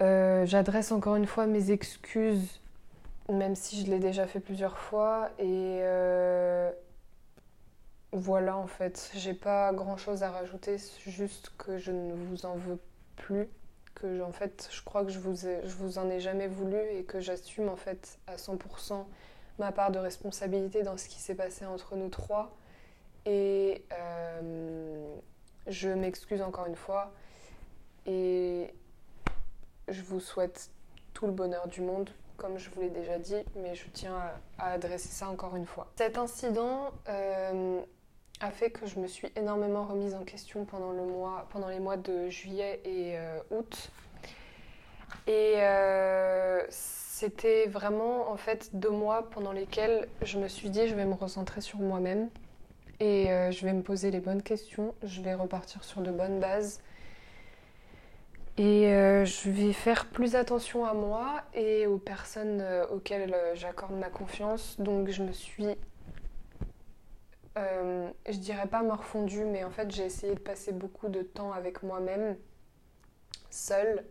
J'adresse encore une fois mes excuses, même si je l'ai déjà fait plusieurs fois, et voilà, en fait, j'ai pas grand chose à rajouter, juste que je ne vous en veux plus, que en fait, je crois que je vous, je vous en ai jamais voulu et que j'assume en fait à 100% ma part de responsabilité dans ce qui s'est passé entre nous trois. Et euh, je m'excuse encore une fois et je vous souhaite tout le bonheur du monde comme je vous l'ai déjà dit, mais je tiens à, adresser ça encore une fois. Cet incident euh, a fait que je me suis énormément remise en question pendant, le mois, pendant les mois de juillet et euh, août. Et c'était vraiment en fait deux mois pendant lesquels je me suis dit je vais me recentrer sur moi-même et euh, je vais me poser les bonnes questions, je vais repartir sur de bonnes bases. Et je vais faire plus attention à moi et aux personnes auxquelles j'accorde ma confiance. Donc je me suis euh, je dirais pas morfondu, mais en fait j'ai essayé de passer beaucoup de temps avec moi-même. seule.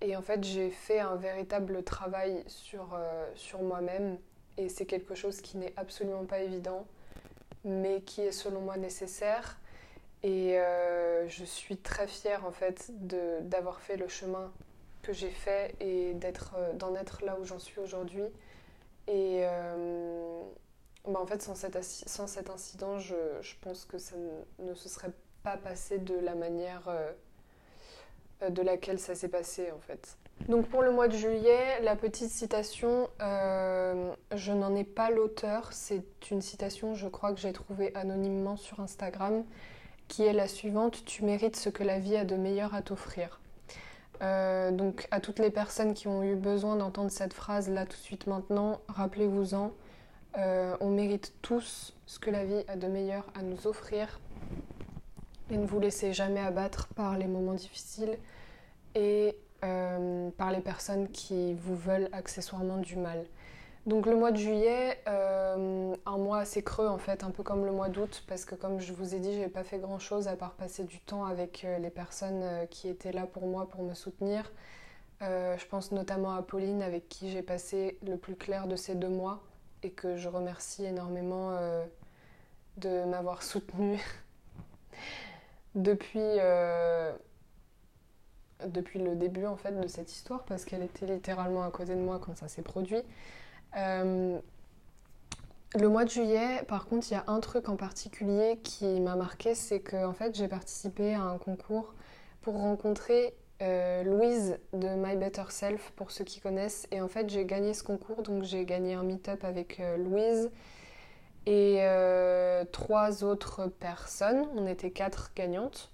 Et en fait, j'ai fait un véritable travail sur, sur moi-même et c'est quelque chose qui n'est absolument pas évident, mais qui est selon moi nécessaire. Et euh, je suis très fière en fait d'avoir fait le chemin que j'ai fait et euh, d'en être là où j'en suis aujourd'hui. Et euh, bah, en fait, sans cet, sans cet incident, je, je, pense que ça ne, se serait pas passé de la manière de laquelle ça s'est passé en fait. Donc pour le mois de juillet, la petite citation, euh, je n'en ai pas l'auteur, c'est une citation je crois que j'ai trouvée anonymement sur Instagram, qui est la suivante, tu mérites ce que la vie a de meilleur à t'offrir. Euh, donc à toutes les personnes qui ont eu besoin d'entendre cette phrase là tout de suite maintenant, rappelez-vous-en, euh, on mérite tous ce que la vie a de meilleur à nous offrir. Et ne vous laissez jamais abattre par les moments difficiles et euh, par les personnes qui vous veulent accessoirement du mal. Donc le mois de juillet, euh, un mois assez creux en fait, un peu comme le mois d'août, parce que comme je vous ai dit, j'ai pas fait grand chose à part passer du temps avec euh, les personnes qui étaient là pour moi, pour me soutenir. je pense notamment à Pauline, avec qui j'ai passé le plus clair de ces deux mois, et que je remercie énormément de m'avoir soutenue depuis depuis le début en fait de cette histoire parce qu'elle était littéralement à côté de moi quand ça s'est produit. Euh, le mois de juillet, par contre, il y a un truc en particulier qui m'a marqué, c'est que en fait, j'ai participé à un concours pour rencontrer euh, Louise de My Better Self, pour ceux qui connaissent. Et en fait, j'ai gagné ce concours, donc j'ai gagné un meet-up avec euh, Louise et trois autres personnes. On était quatre gagnantes.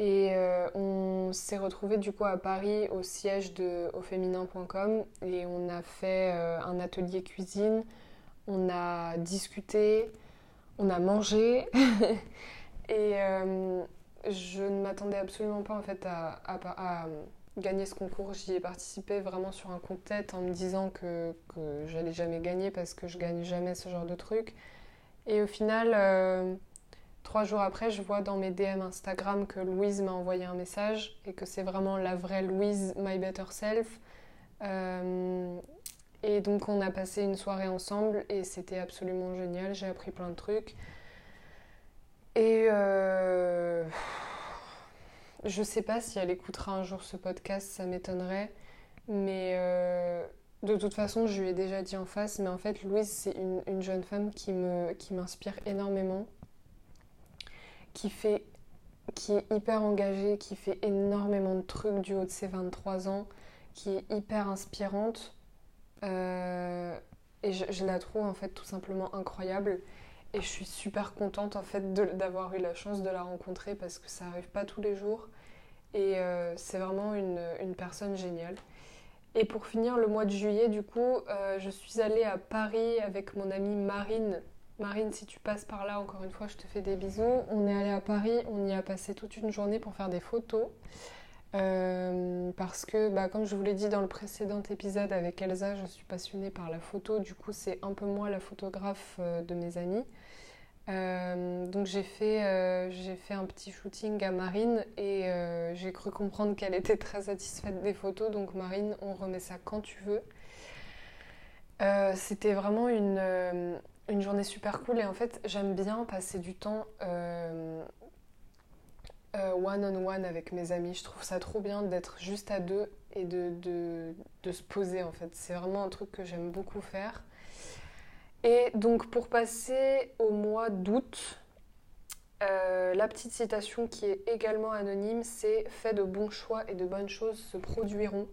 Et euh, on s'est retrouvé du coup à Paris au siège de auféminin.com et on a fait euh, un atelier cuisine, on a discuté, on a mangé et euh, je ne m'attendais absolument pas en fait à, gagner ce concours. J'y ai participé vraiment sur un coup de tête en me disant que, que j'allais jamais gagner parce que je gagne jamais ce genre de truc. Et au final Trois jours après, je vois dans mes DM Instagram que Louise m'a envoyé un message et que c'est vraiment la vraie Louise, My Better Self. Euh, et donc on a passé une soirée ensemble et c'était absolument génial. J'ai appris plein de trucs. Et euh, je sais pas si elle écoutera un jour ce podcast, ça m'étonnerait. Mais euh, de toute façon, je lui ai déjà dit en face. Mais en fait, Louise, c'est une, une, jeune femme qui m'inspire qui énormément qui fait qui est hyper engagée, qui fait énormément de trucs du haut de ses 23 ans, qui est hyper inspirante. Euh, et je, la trouve en fait tout simplement incroyable. Et je suis super contente en fait d'avoir eu la chance de la rencontrer parce que ça arrive pas tous les jours. Et euh, c'est vraiment une, une, personne géniale. Et pour finir le mois de juillet, du coup, euh, je suis allée à Paris avec mon amie Marine Marine, si tu passes par là, encore une fois, je te fais des bisous. On est allé à Paris, on y a passé toute une journée pour faire des photos. Euh, parce que, bah, comme je vous l'ai dit dans le précédent épisode avec Elsa, je suis passionnée par la photo. Du coup, c'est un peu moi la photographe euh, de mes amis. Euh, donc j'ai fait, j'ai fait un petit shooting à Marine et j'ai cru comprendre qu'elle était très satisfaite des photos. Donc Marine, on remet ça quand tu veux. C'était vraiment une une journée super cool et en fait j'aime bien passer du temps euh, euh, one on one avec mes amis. Je trouve ça trop bien d'être juste à deux et de, se poser en fait. C'est vraiment un truc que j'aime beaucoup faire. Et donc pour passer au mois d'août, euh, la petite citation qui est également anonyme, c'est Fait de bons choix et de bonnes choses se produiront.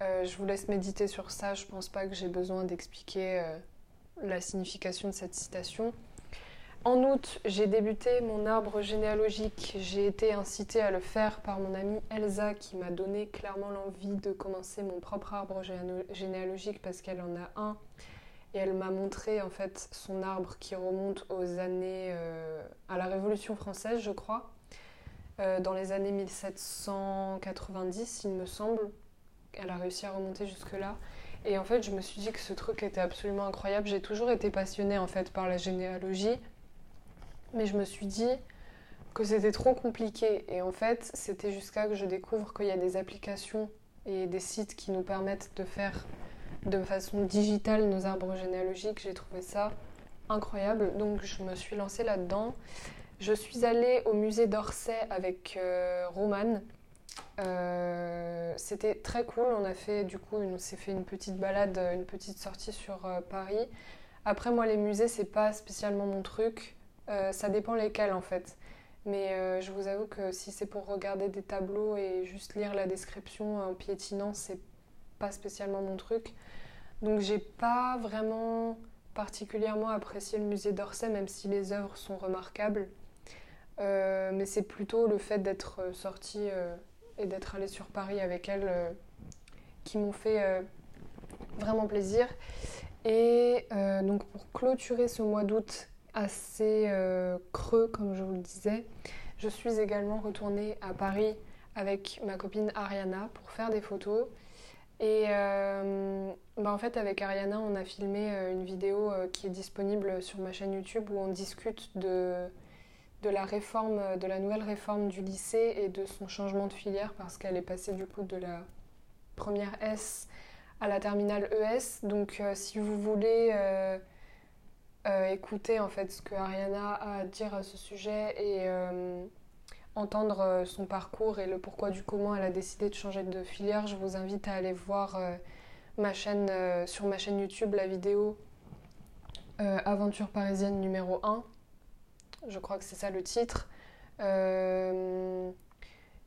je vous laisse méditer sur ça, je pense pas que j'ai besoin d'expliquer la signification de cette citation. En août, j'ai débuté mon arbre généalogique. J'ai été incitée à le faire par mon amie Elsa qui m'a donné clairement l'envie de commencer mon propre arbre généalogique parce qu'elle en a un. Et elle m'a montré en fait son arbre qui remonte aux années euh, à la Révolution française, je crois, euh, dans les années 1790, il me semble. Elle a réussi à remonter jusque-là. Et en fait, je me suis dit que ce truc était absolument incroyable. J'ai toujours été passionnée en fait par la généalogie. Mais je me suis dit, que c'était trop compliqué. Et en fait, c'était jusqu'à que je découvre qu'il y a des applications et des sites qui nous permettent de faire de façon digitale nos arbres généalogiques. J'ai trouvé ça incroyable. Donc je me suis lancée là-dedans. Je suis allée au musée d'Orsay avec euh. Euh, c'était très cool. On a fait du coup, on s'est fait une petite balade, une petite sortie sur euh, Paris. Après moi, les musées, c'est pas spécialement mon truc. ça dépend lesquels en fait. Mais je vous avoue que si c'est pour regarder des tableaux et juste lire la description en piétinant, c'est pas spécialement mon truc. Donc j'ai pas vraiment particulièrement apprécié le musée d'Orsay, même si les œuvres sont remarquables. Euh, mais c'est plutôt le fait d'être euh, euh, et d'être allée sur Paris avec elle qui m'ont fait vraiment plaisir. Et donc pour clôturer ce mois d'août assez creux, comme je vous le disais, je suis également retournée à Paris avec ma copine Ariana pour faire des photos. Et euh, bah en fait, avec Ariana, on a filmé euh, une vidéo euh, qui est disponible sur ma chaîne YouTube où on discute de, de la réforme, de la nouvelle réforme du lycée et de son changement de filière parce qu'elle est passée du coup de la première S à la terminale ES. Donc, si vous voulez écouter en fait ce que Ariana a à dire à ce sujet et entendre euh, son parcours et le pourquoi du comment elle a décidé de changer de filière, je vous invite à aller voir euh, ma chaîne, euh, sur ma chaîne YouTube la vidéo Aventure parisienne numéro 1. Je crois que c'est ça le titre. et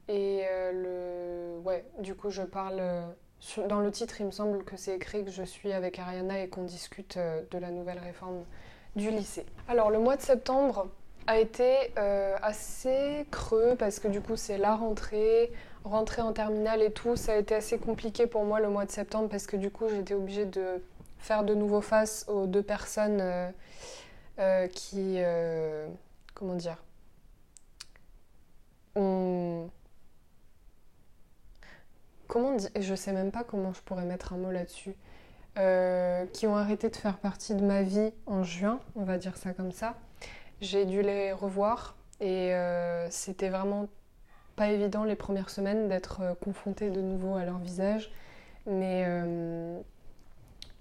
le, ouais, du coup, je parle. dans le titre, il me semble que c'est écrit que je suis avec Ariana et qu'on discute de la nouvelle réforme du lycée. Alors, le mois de septembre, a été euh, assez creux parce que du coup c'est la rentrée, rentrée en terminale et tout, ça a été assez compliqué pour moi le mois de septembre parce que du coup j'étais obligée de faire de nouveau face aux deux personnes euh, euh, qui, comment dire, ont... Comment dire Je sais même pas comment je pourrais mettre un mot là-dessus. qui ont arrêté de faire partie de ma vie en juin, on va dire ça comme ça. J'ai dû les revoir et euh, c'était vraiment pas évident les premières semaines d'être euh, confrontée de nouveau à leur visage. Euh,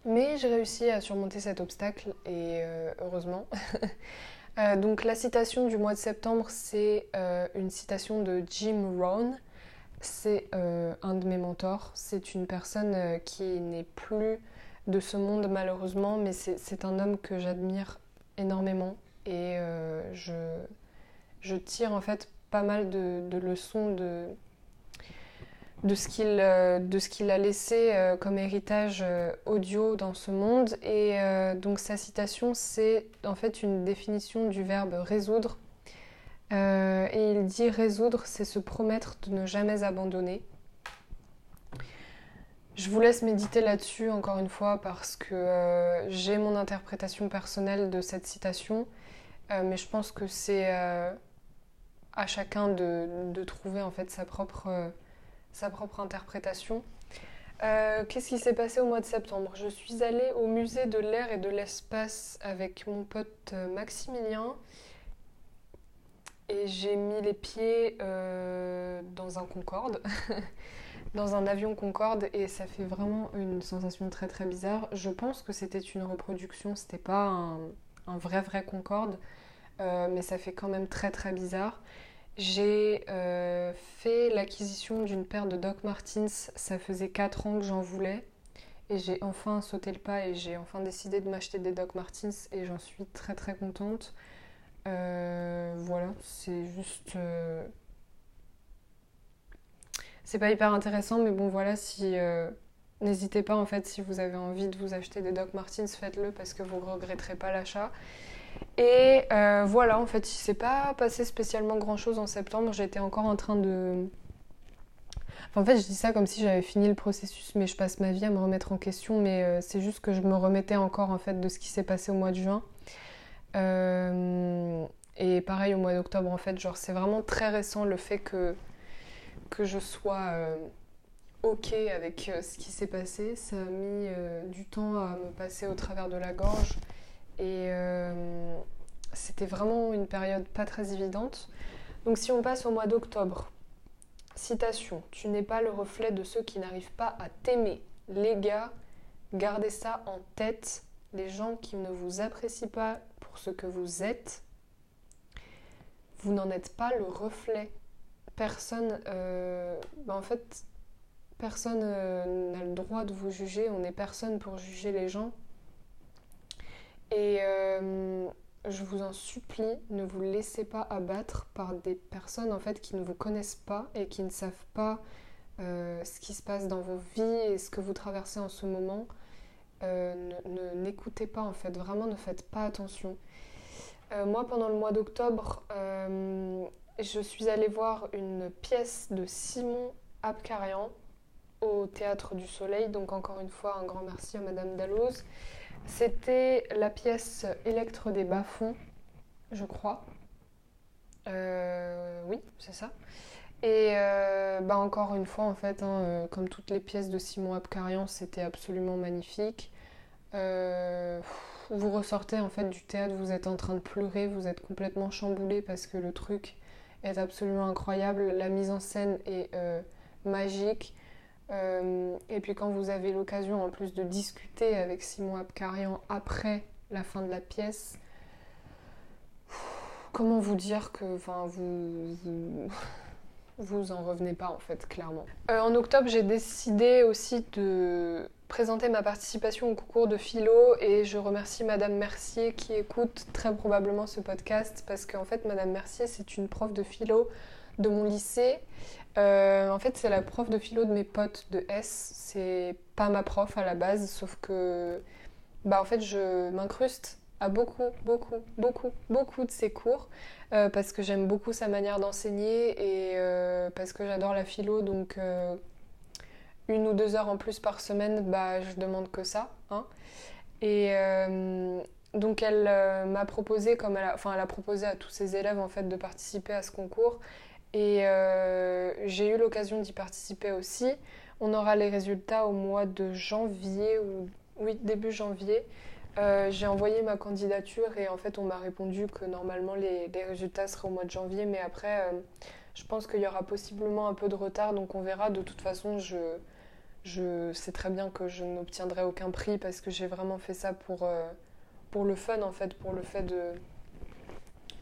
mais j'ai réussi à surmonter cet obstacle et heureusement. donc la citation du mois de septembre, c'est une citation de Jim Rohn. C'est un de mes mentors. C'est une personne qui n'est plus de ce monde malheureusement, mais c'est un homme que j'admire énormément et euh, je, tire en fait pas mal de, leçons de, de ce qu'il euh, a laissé euh, comme héritage audio dans ce monde. Et donc sa citation, c'est en fait une définition du verbe résoudre. et il dit résoudre, c'est se promettre de ne jamais abandonner. Je vous laisse méditer là-dessus encore une fois parce que j'ai mon interprétation personnelle de cette citation euh, mais je pense que c'est euh, à chacun de, trouver en fait sa propre, euh, sa propre interprétation. Qu'est-ce qui s'est passé au mois de septembre? Je suis allée au musée de l'air et de l'espace avec mon pote Maximilien et j'ai mis les pieds dans un Concorde, dans un avion Concorde et ça fait vraiment une sensation très très bizarre. Je pense que c'était une reproduction, c'était pas un, vrai vrai Concorde, euh, mais ça fait quand même très très bizarre. J'ai euh, fait l'acquisition d'une paire de Doc Martens, ça faisait 4 ans que j'en voulais. Et j'ai enfin sauté le pas et j'ai enfin décidé de m'acheter des Doc Martens et j'en suis très très contente. Euh, voilà, c'est juste. C'est pas hyper intéressant, mais bon voilà, si. N'hésitez pas en fait, si vous avez envie de vous acheter des Doc Martens, faites-le parce que vous ne regretterez pas l'achat. Et euh, voilà, en fait, il s'est pas passé spécialement grand chose en septembre. J'étais encore en train de. en fait, je dis ça comme si j'avais fini le processus, mais je passe ma vie à me remettre en question. Mais euh, c'est juste que je me remettais encore en fait de ce qui s'est passé au mois de juin. Euh, et pareil au mois d'octobre, en fait, genre c'est vraiment très récent le fait que, que je sois ok avec ce qui s'est passé. Ça a mis du temps à me passer au travers de la gorge. Et euh, c'était vraiment une période pas très évidente. Donc si on passe au mois d'octobre, citation, tu n'es pas le reflet de ceux qui n'arrivent pas à t'aimer. Les gars, gardez ça en tête. Les gens qui ne vous apprécient pas pour ce que vous êtes, vous n'en êtes pas le reflet. Personne, euh, bah, en fait, personne euh, n'a le droit de vous juger. On n'est personne pour juger les gens. Et euh, je vous en supplie, ne vous laissez pas abattre par des personnes en fait qui ne vous connaissent pas et qui ne savent pas euh, ce qui se passe dans vos vies et ce que vous traversez en ce moment. Euh, ne n'écoutez pas en fait, vraiment ne faites pas attention. Moi pendant le mois d'octobre, je suis allée voir une pièce de Simon Abkarian au Théâtre du Soleil, donc encore une fois un grand merci à Madame Dalloz. C'était la pièce Électre des bas-fonds, je crois. Euh, oui, c'est ça. Et euh, bah encore une fois, en fait, hein, euh, comme toutes les pièces de Simon Abkarian, c'était absolument magnifique. vous ressortez en fait du théâtre, vous êtes en train de pleurer, vous êtes complètement chamboulé parce que le truc est absolument incroyable. La mise en scène est magique. Euh, et puis quand vous avez l'occasion en plus de discuter avec Simon Abkarian après la fin de la pièce, comment vous dire que vous, vous, en revenez pas en fait, clairement. Euh, en octobre, j'ai décidé aussi de présenter ma participation au concours de philo et je remercie Madame Mercier qui écoute très probablement ce podcast parce qu'en fait Madame Mercier c'est une prof de philo de mon lycée. Euh, en fait, c'est la prof de philo de mes potes de S. C'est pas ma prof à la base, sauf que bah, en fait, je m'incruste à beaucoup, beaucoup, beaucoup, beaucoup de ses cours euh, parce que j'aime beaucoup sa manière d'enseigner et euh, parce que j'adore la philo. Donc, une ou deux heures en plus par semaine, bah, je demande que ça. Hein. Et donc, elle m'a proposé, comme elle enfin, elle a proposé à tous ses élèves en fait de participer à ce concours. Et euh, j'ai eu l'occasion d'y participer aussi. On aura les résultats au mois de janvier, ou oui, début janvier. Euh, j'ai envoyé ma candidature et en fait on m'a répondu que normalement les, résultats seraient au mois de janvier, mais après euh, je pense qu'il y aura possiblement un peu de retard, donc on verra. De toute façon, je, je sais très bien que je n'obtiendrai aucun prix parce que j'ai vraiment fait ça pour, pour le fun en fait, pour le fait de,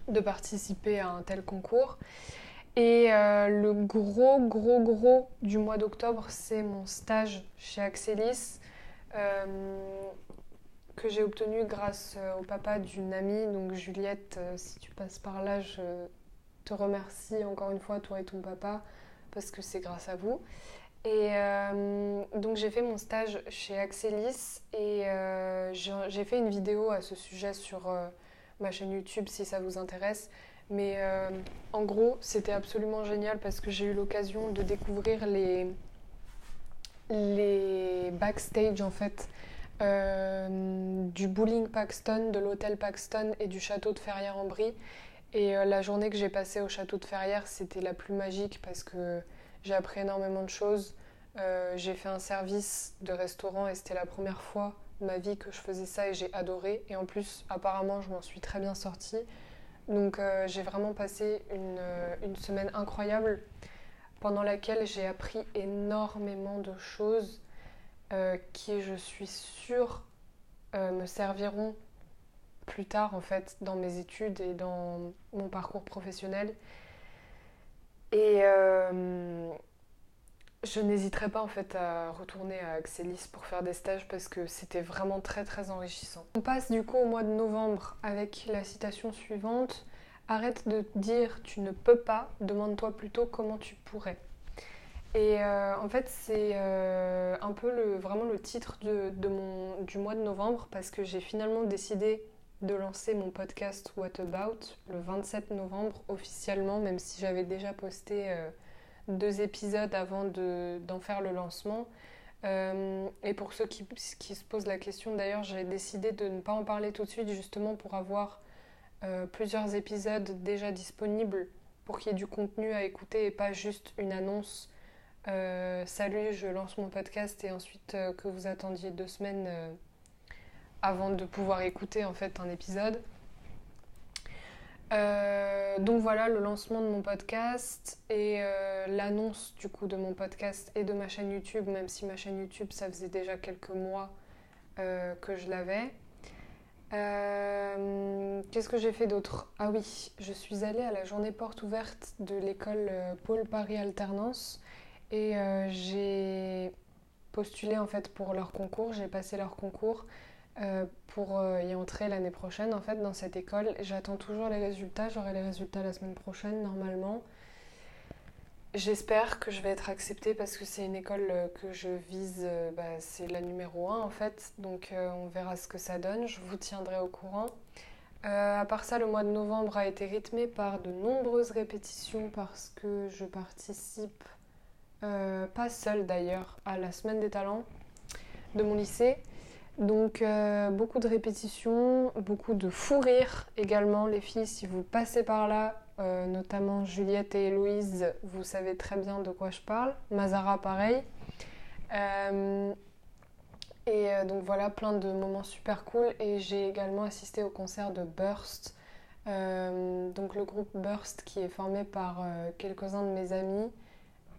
de participer à un tel concours. Et euh, le gros, gros, gros du mois d'octobre, c'est mon stage chez Axelis euh, que j'ai obtenu grâce euh, au papa d'une amie. Donc Juliette, si tu passes par là, je te remercie encore une fois, toi et ton papa, parce que c'est grâce à vous. Et donc j'ai fait mon stage chez Axelis et j'ai fait une vidéo à ce sujet sur ma chaîne YouTube si ça vous intéresse. Mais euh, en gros, c'était absolument génial parce que j'ai eu l'occasion de découvrir les, backstage en fait euh, du Bowling Paxton, de l'hôtel Paxton et du château de Ferrières-en-Brie. Et euh, la journée que j'ai passée au château de Ferrières, c'était la plus magique parce que j'ai appris énormément de choses. j'ai fait un service de restaurant et c'était la première fois de ma vie que je faisais ça et j'ai adoré. Et en plus, apparemment, je m'en suis très bien sortie. Donc euh, j'ai vraiment passé euh, une, semaine incroyable pendant laquelle j'ai appris énormément de choses euh, qui, je suis sûre, me serviront plus tard en fait dans mes études et dans mon parcours professionnel. Et je n'hésiterai pas en fait à retourner à Axelis pour faire des stages parce que c'était vraiment très très enrichissant. On passe du coup au mois de novembre avec la citation suivante. Arrête de dire tu ne peux pas, demande-toi plutôt comment tu pourrais. Et euh, en fait, c'est euh, un peu vraiment le titre du mois de novembre parce que j'ai finalement décidé de lancer mon podcast What About le 27 novembre officiellement, même si j'avais déjà posté euh, deux épisodes avant d'en faire le lancement. Euh, et pour ceux qui, se posent la question, d'ailleurs, j'ai décidé de ne pas en parler tout de suite, justement pour avoir euh, plusieurs épisodes déjà disponibles, pour qu'il y ait du contenu à écouter et pas juste une annonce. Euh, salut, je lance mon podcast et ensuite que vous attendiez deux semaines Euh, donc voilà le lancement de mon podcast et euh, l'annonce du coup de mon podcast et de ma chaîne YouTube, même si ma chaîne YouTube ça faisait déjà quelques mois euh, que je l'avais. Qu'est-ce que j'ai fait d'autre? Ah oui, je suis allée à la journée porte ouverte de l'école Paul Paris Alternance et j'ai postulé en fait pour leur concours, j'ai passé leur concours. Euh, pour euh, y entrer l'année prochaine en fait dans cette école. J'attends toujours les résultats, j'aurai les résultats la semaine prochaine normalement. J'espère que je vais être acceptée parce que c'est une école euh, que je vise, bah, c'est la numéro 1 en fait, donc on verra ce que ça donne, je vous tiendrai au courant. à part ça, le mois de novembre a été rythmé par de nombreuses répétitions parce que je participe, pas seule d'ailleurs, à la semaine des talents de mon lycée. Donc euh, beaucoup de répétitions, beaucoup de fou rire également les filles si vous passez par là, euh, notamment Juliette et Héloïse, vous savez très bien de quoi je parle. Mazara pareil. Euh, et donc voilà, plein de moments super cool. Et j'ai également assisté au concert de Burst. donc le groupe Burst qui est formé par quelques-uns de mes amis.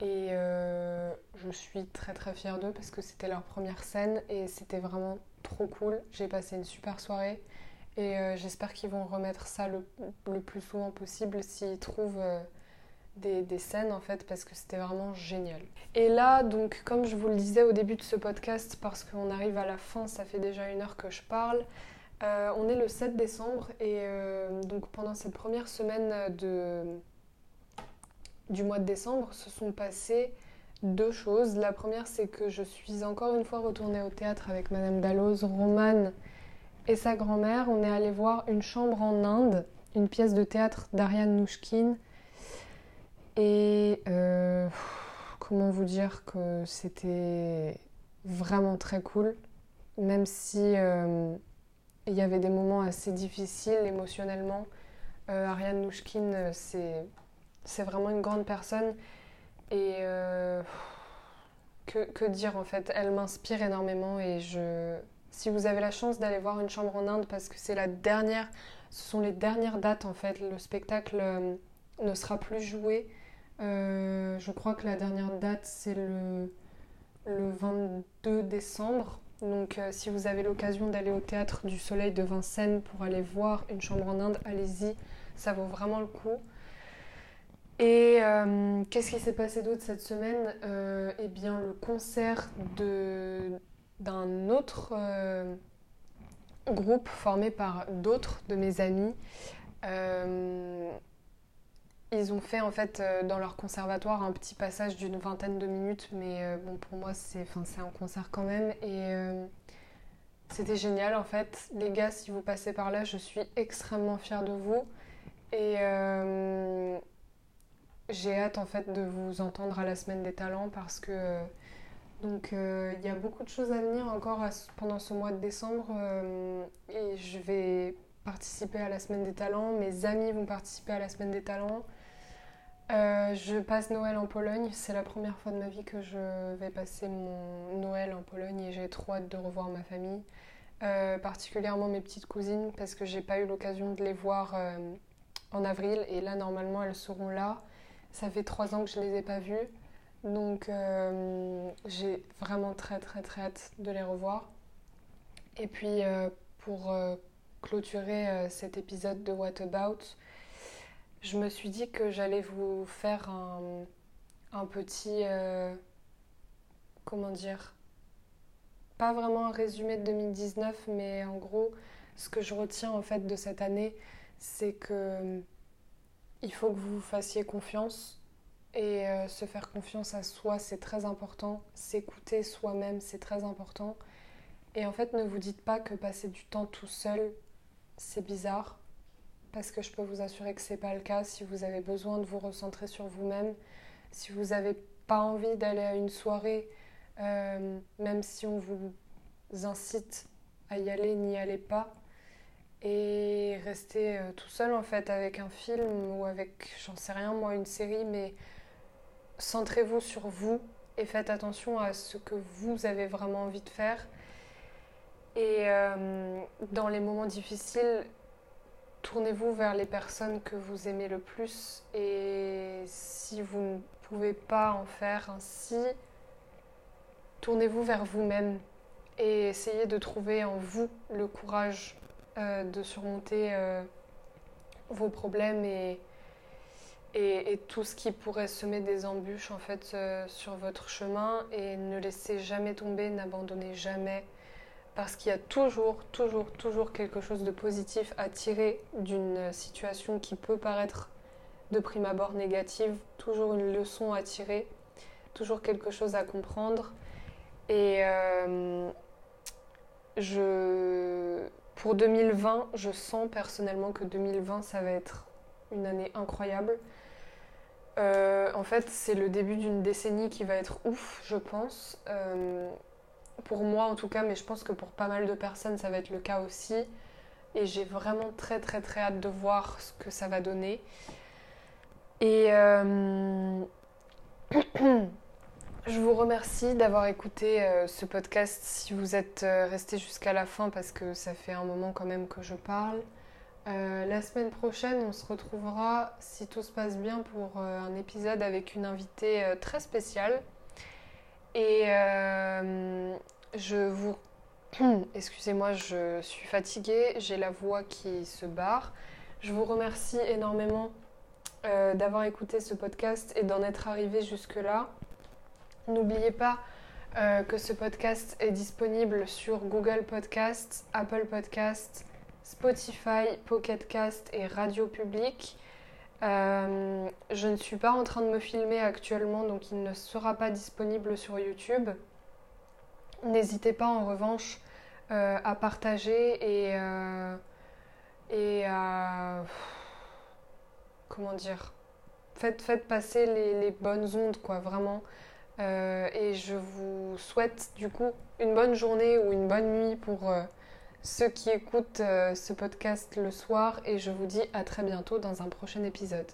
Et euh, je suis très très fière d'eux parce que c'était leur première scène et c'était vraiment trop cool. J'ai passé une super soirée et euh, j'espère qu'ils vont remettre ça le, plus souvent possible s'ils trouvent euh, des, des, scènes en fait parce que c'était vraiment génial. Et là, donc comme je vous le disais au début de ce podcast, parce qu'on arrive à la fin, ça fait déjà une heure que je parle. on est le 7 décembre et donc pendant cette première semaine de du mois de décembre se sont passées deux choses. La première, c'est que je suis encore une fois retournée au théâtre avec Madame Dalloz, Romane et sa grand-mère. On est allé voir Une chambre en Inde, une pièce de théâtre d'Ariane Nouchkine. Et euh, comment vous dire que c'était vraiment très cool, même si euh, il y avait des moments assez difficiles émotionnellement. Euh, Ariane Nouchkine, c'est c'est vraiment une grande personne. Et euh, que, dire en fait? Elle m'inspire énormément et je... Si vous avez la chance d'aller voir une chambre en Inde, parce que c'est la dernière, ce sont les dernières dates en fait, le spectacle euh, ne sera plus joué. Euh, je crois que la dernière date c'est le, le 22 décembre. Donc si vous avez l'occasion d'aller au théâtre du Soleil de Vincennes pour aller voir une chambre en Inde, allez-y, ça vaut vraiment le coup. Et euh, qu'est-ce qui s'est passé d'autre cette semaine? Euh, Eh bien, le concert d'un autre euh, groupe formé par d'autres de mes amis. ils ont fait en fait dans leur conservatoire un petit passage d'une vingtaine de minutes, mais bon pour moi c'est un concert quand même et c'était génial en fait. Les gars, si vous passez par là, je suis extrêmement fière de vous et j'ai hâte en fait de vous entendre à la semaine des talents parce que donc euh, il y a beaucoup de choses à venir encore pendant ce mois de décembre euh, et je vais participer à la semaine des talents, mes amis vont participer à la semaine des talents. Euh, je passe Noël en Pologne, c'est la première fois de ma vie que je vais passer mon Noël en Pologne et j'ai trop hâte de revoir ma famille, particulièrement mes petites cousines parce que j'ai pas eu l'occasion de les voir en avril et là normalement elles seront là. Ça fait trois ans que je ne les ai pas vus. Donc euh, j'ai vraiment très très très hâte de les revoir. Et puis euh, pour euh, clôturer cet épisode de What About, je me suis dit que j'allais vous faire un, un petit... comment dire Pas vraiment un résumé de 2019, mais en gros, ce que je retiens en fait de cette année, c'est que il faut que vous fassiez confiance. Et euh, se faire confiance à soi, c'est très important. S'écouter soi-même, c'est très important. Et en fait, ne vous dites pas que passer du temps tout seul, c'est bizarre. Parce que je peux vous assurer que c'est pas le cas. Si vous avez besoin de vous recentrer sur vous-même, si vous n'avez pas envie d'aller à une soirée, euh, même si on vous incite à y aller, n'y allez pas et rester euh, tout seul en fait avec un film ou avec, j'en sais rien moi, une série, mais centrez-vous sur vous et faites attention à ce que vous avez vraiment envie de faire. Et euh, dans les moments difficiles, tournez-vous vers les personnes que vous aimez le plus et si vous ne pouvez pas en faire ainsi, tournez-vous vers vous-même et essayez de trouver en vous le courage euh, de surmonter euh, vos problèmes et, tout ce qui pourrait semer des embûches en fait euh, sur votre chemin. Et ne laissez jamais tomber, n'abandonnez jamais. Parce qu'il y a toujours, toujours, toujours quelque chose de positif à tirer d'une situation qui peut paraître de prime abord négative, toujours une leçon à tirer, toujours quelque chose à comprendre. Et je, pour 2020, je sens personnellement que 2020, ça va être une année incroyable. Euh, en fait, c'est le début d'une décennie qui va être ouf, je pense. Euh, pour moi en tout cas, mais je pense que pour pas mal de personnes, ça va être le cas aussi. Et j'ai vraiment très très très hâte de voir ce que ça va donner. Et euh, je vous remercie d'avoir écouté euh, ce podcast si vous êtes euh, resté jusqu'à la fin parce que ça fait un moment quand même que je parle. la semaine prochaine, on se retrouvera, si tout se passe bien, pour un épisode avec une invitée très spéciale. Et euh, je vous... Excusez-moi, je suis fatiguée, j'ai la voix qui se barre. Je vous remercie énormément euh, d'avoir écouté ce podcast et d'en être arrivé jusque-là. N'oubliez pas euh, que ce podcast est disponible sur Google Podcast, Apple Podcast, Spotify, Pocket Cast et Radio Public. Euh, je ne suis pas en train de me filmer actuellement, donc il ne sera pas disponible sur YouTube. N'hésitez pas en revanche euh, à partager et, à... Comment dire faites, passer les, bonnes ondes, quoi, vraiment. Et je vous souhaite du coup une bonne journée ou une bonne nuit pour ceux qui écoutent euh, ce podcast le soir et je vous dis à très bientôt dans un prochain épisode.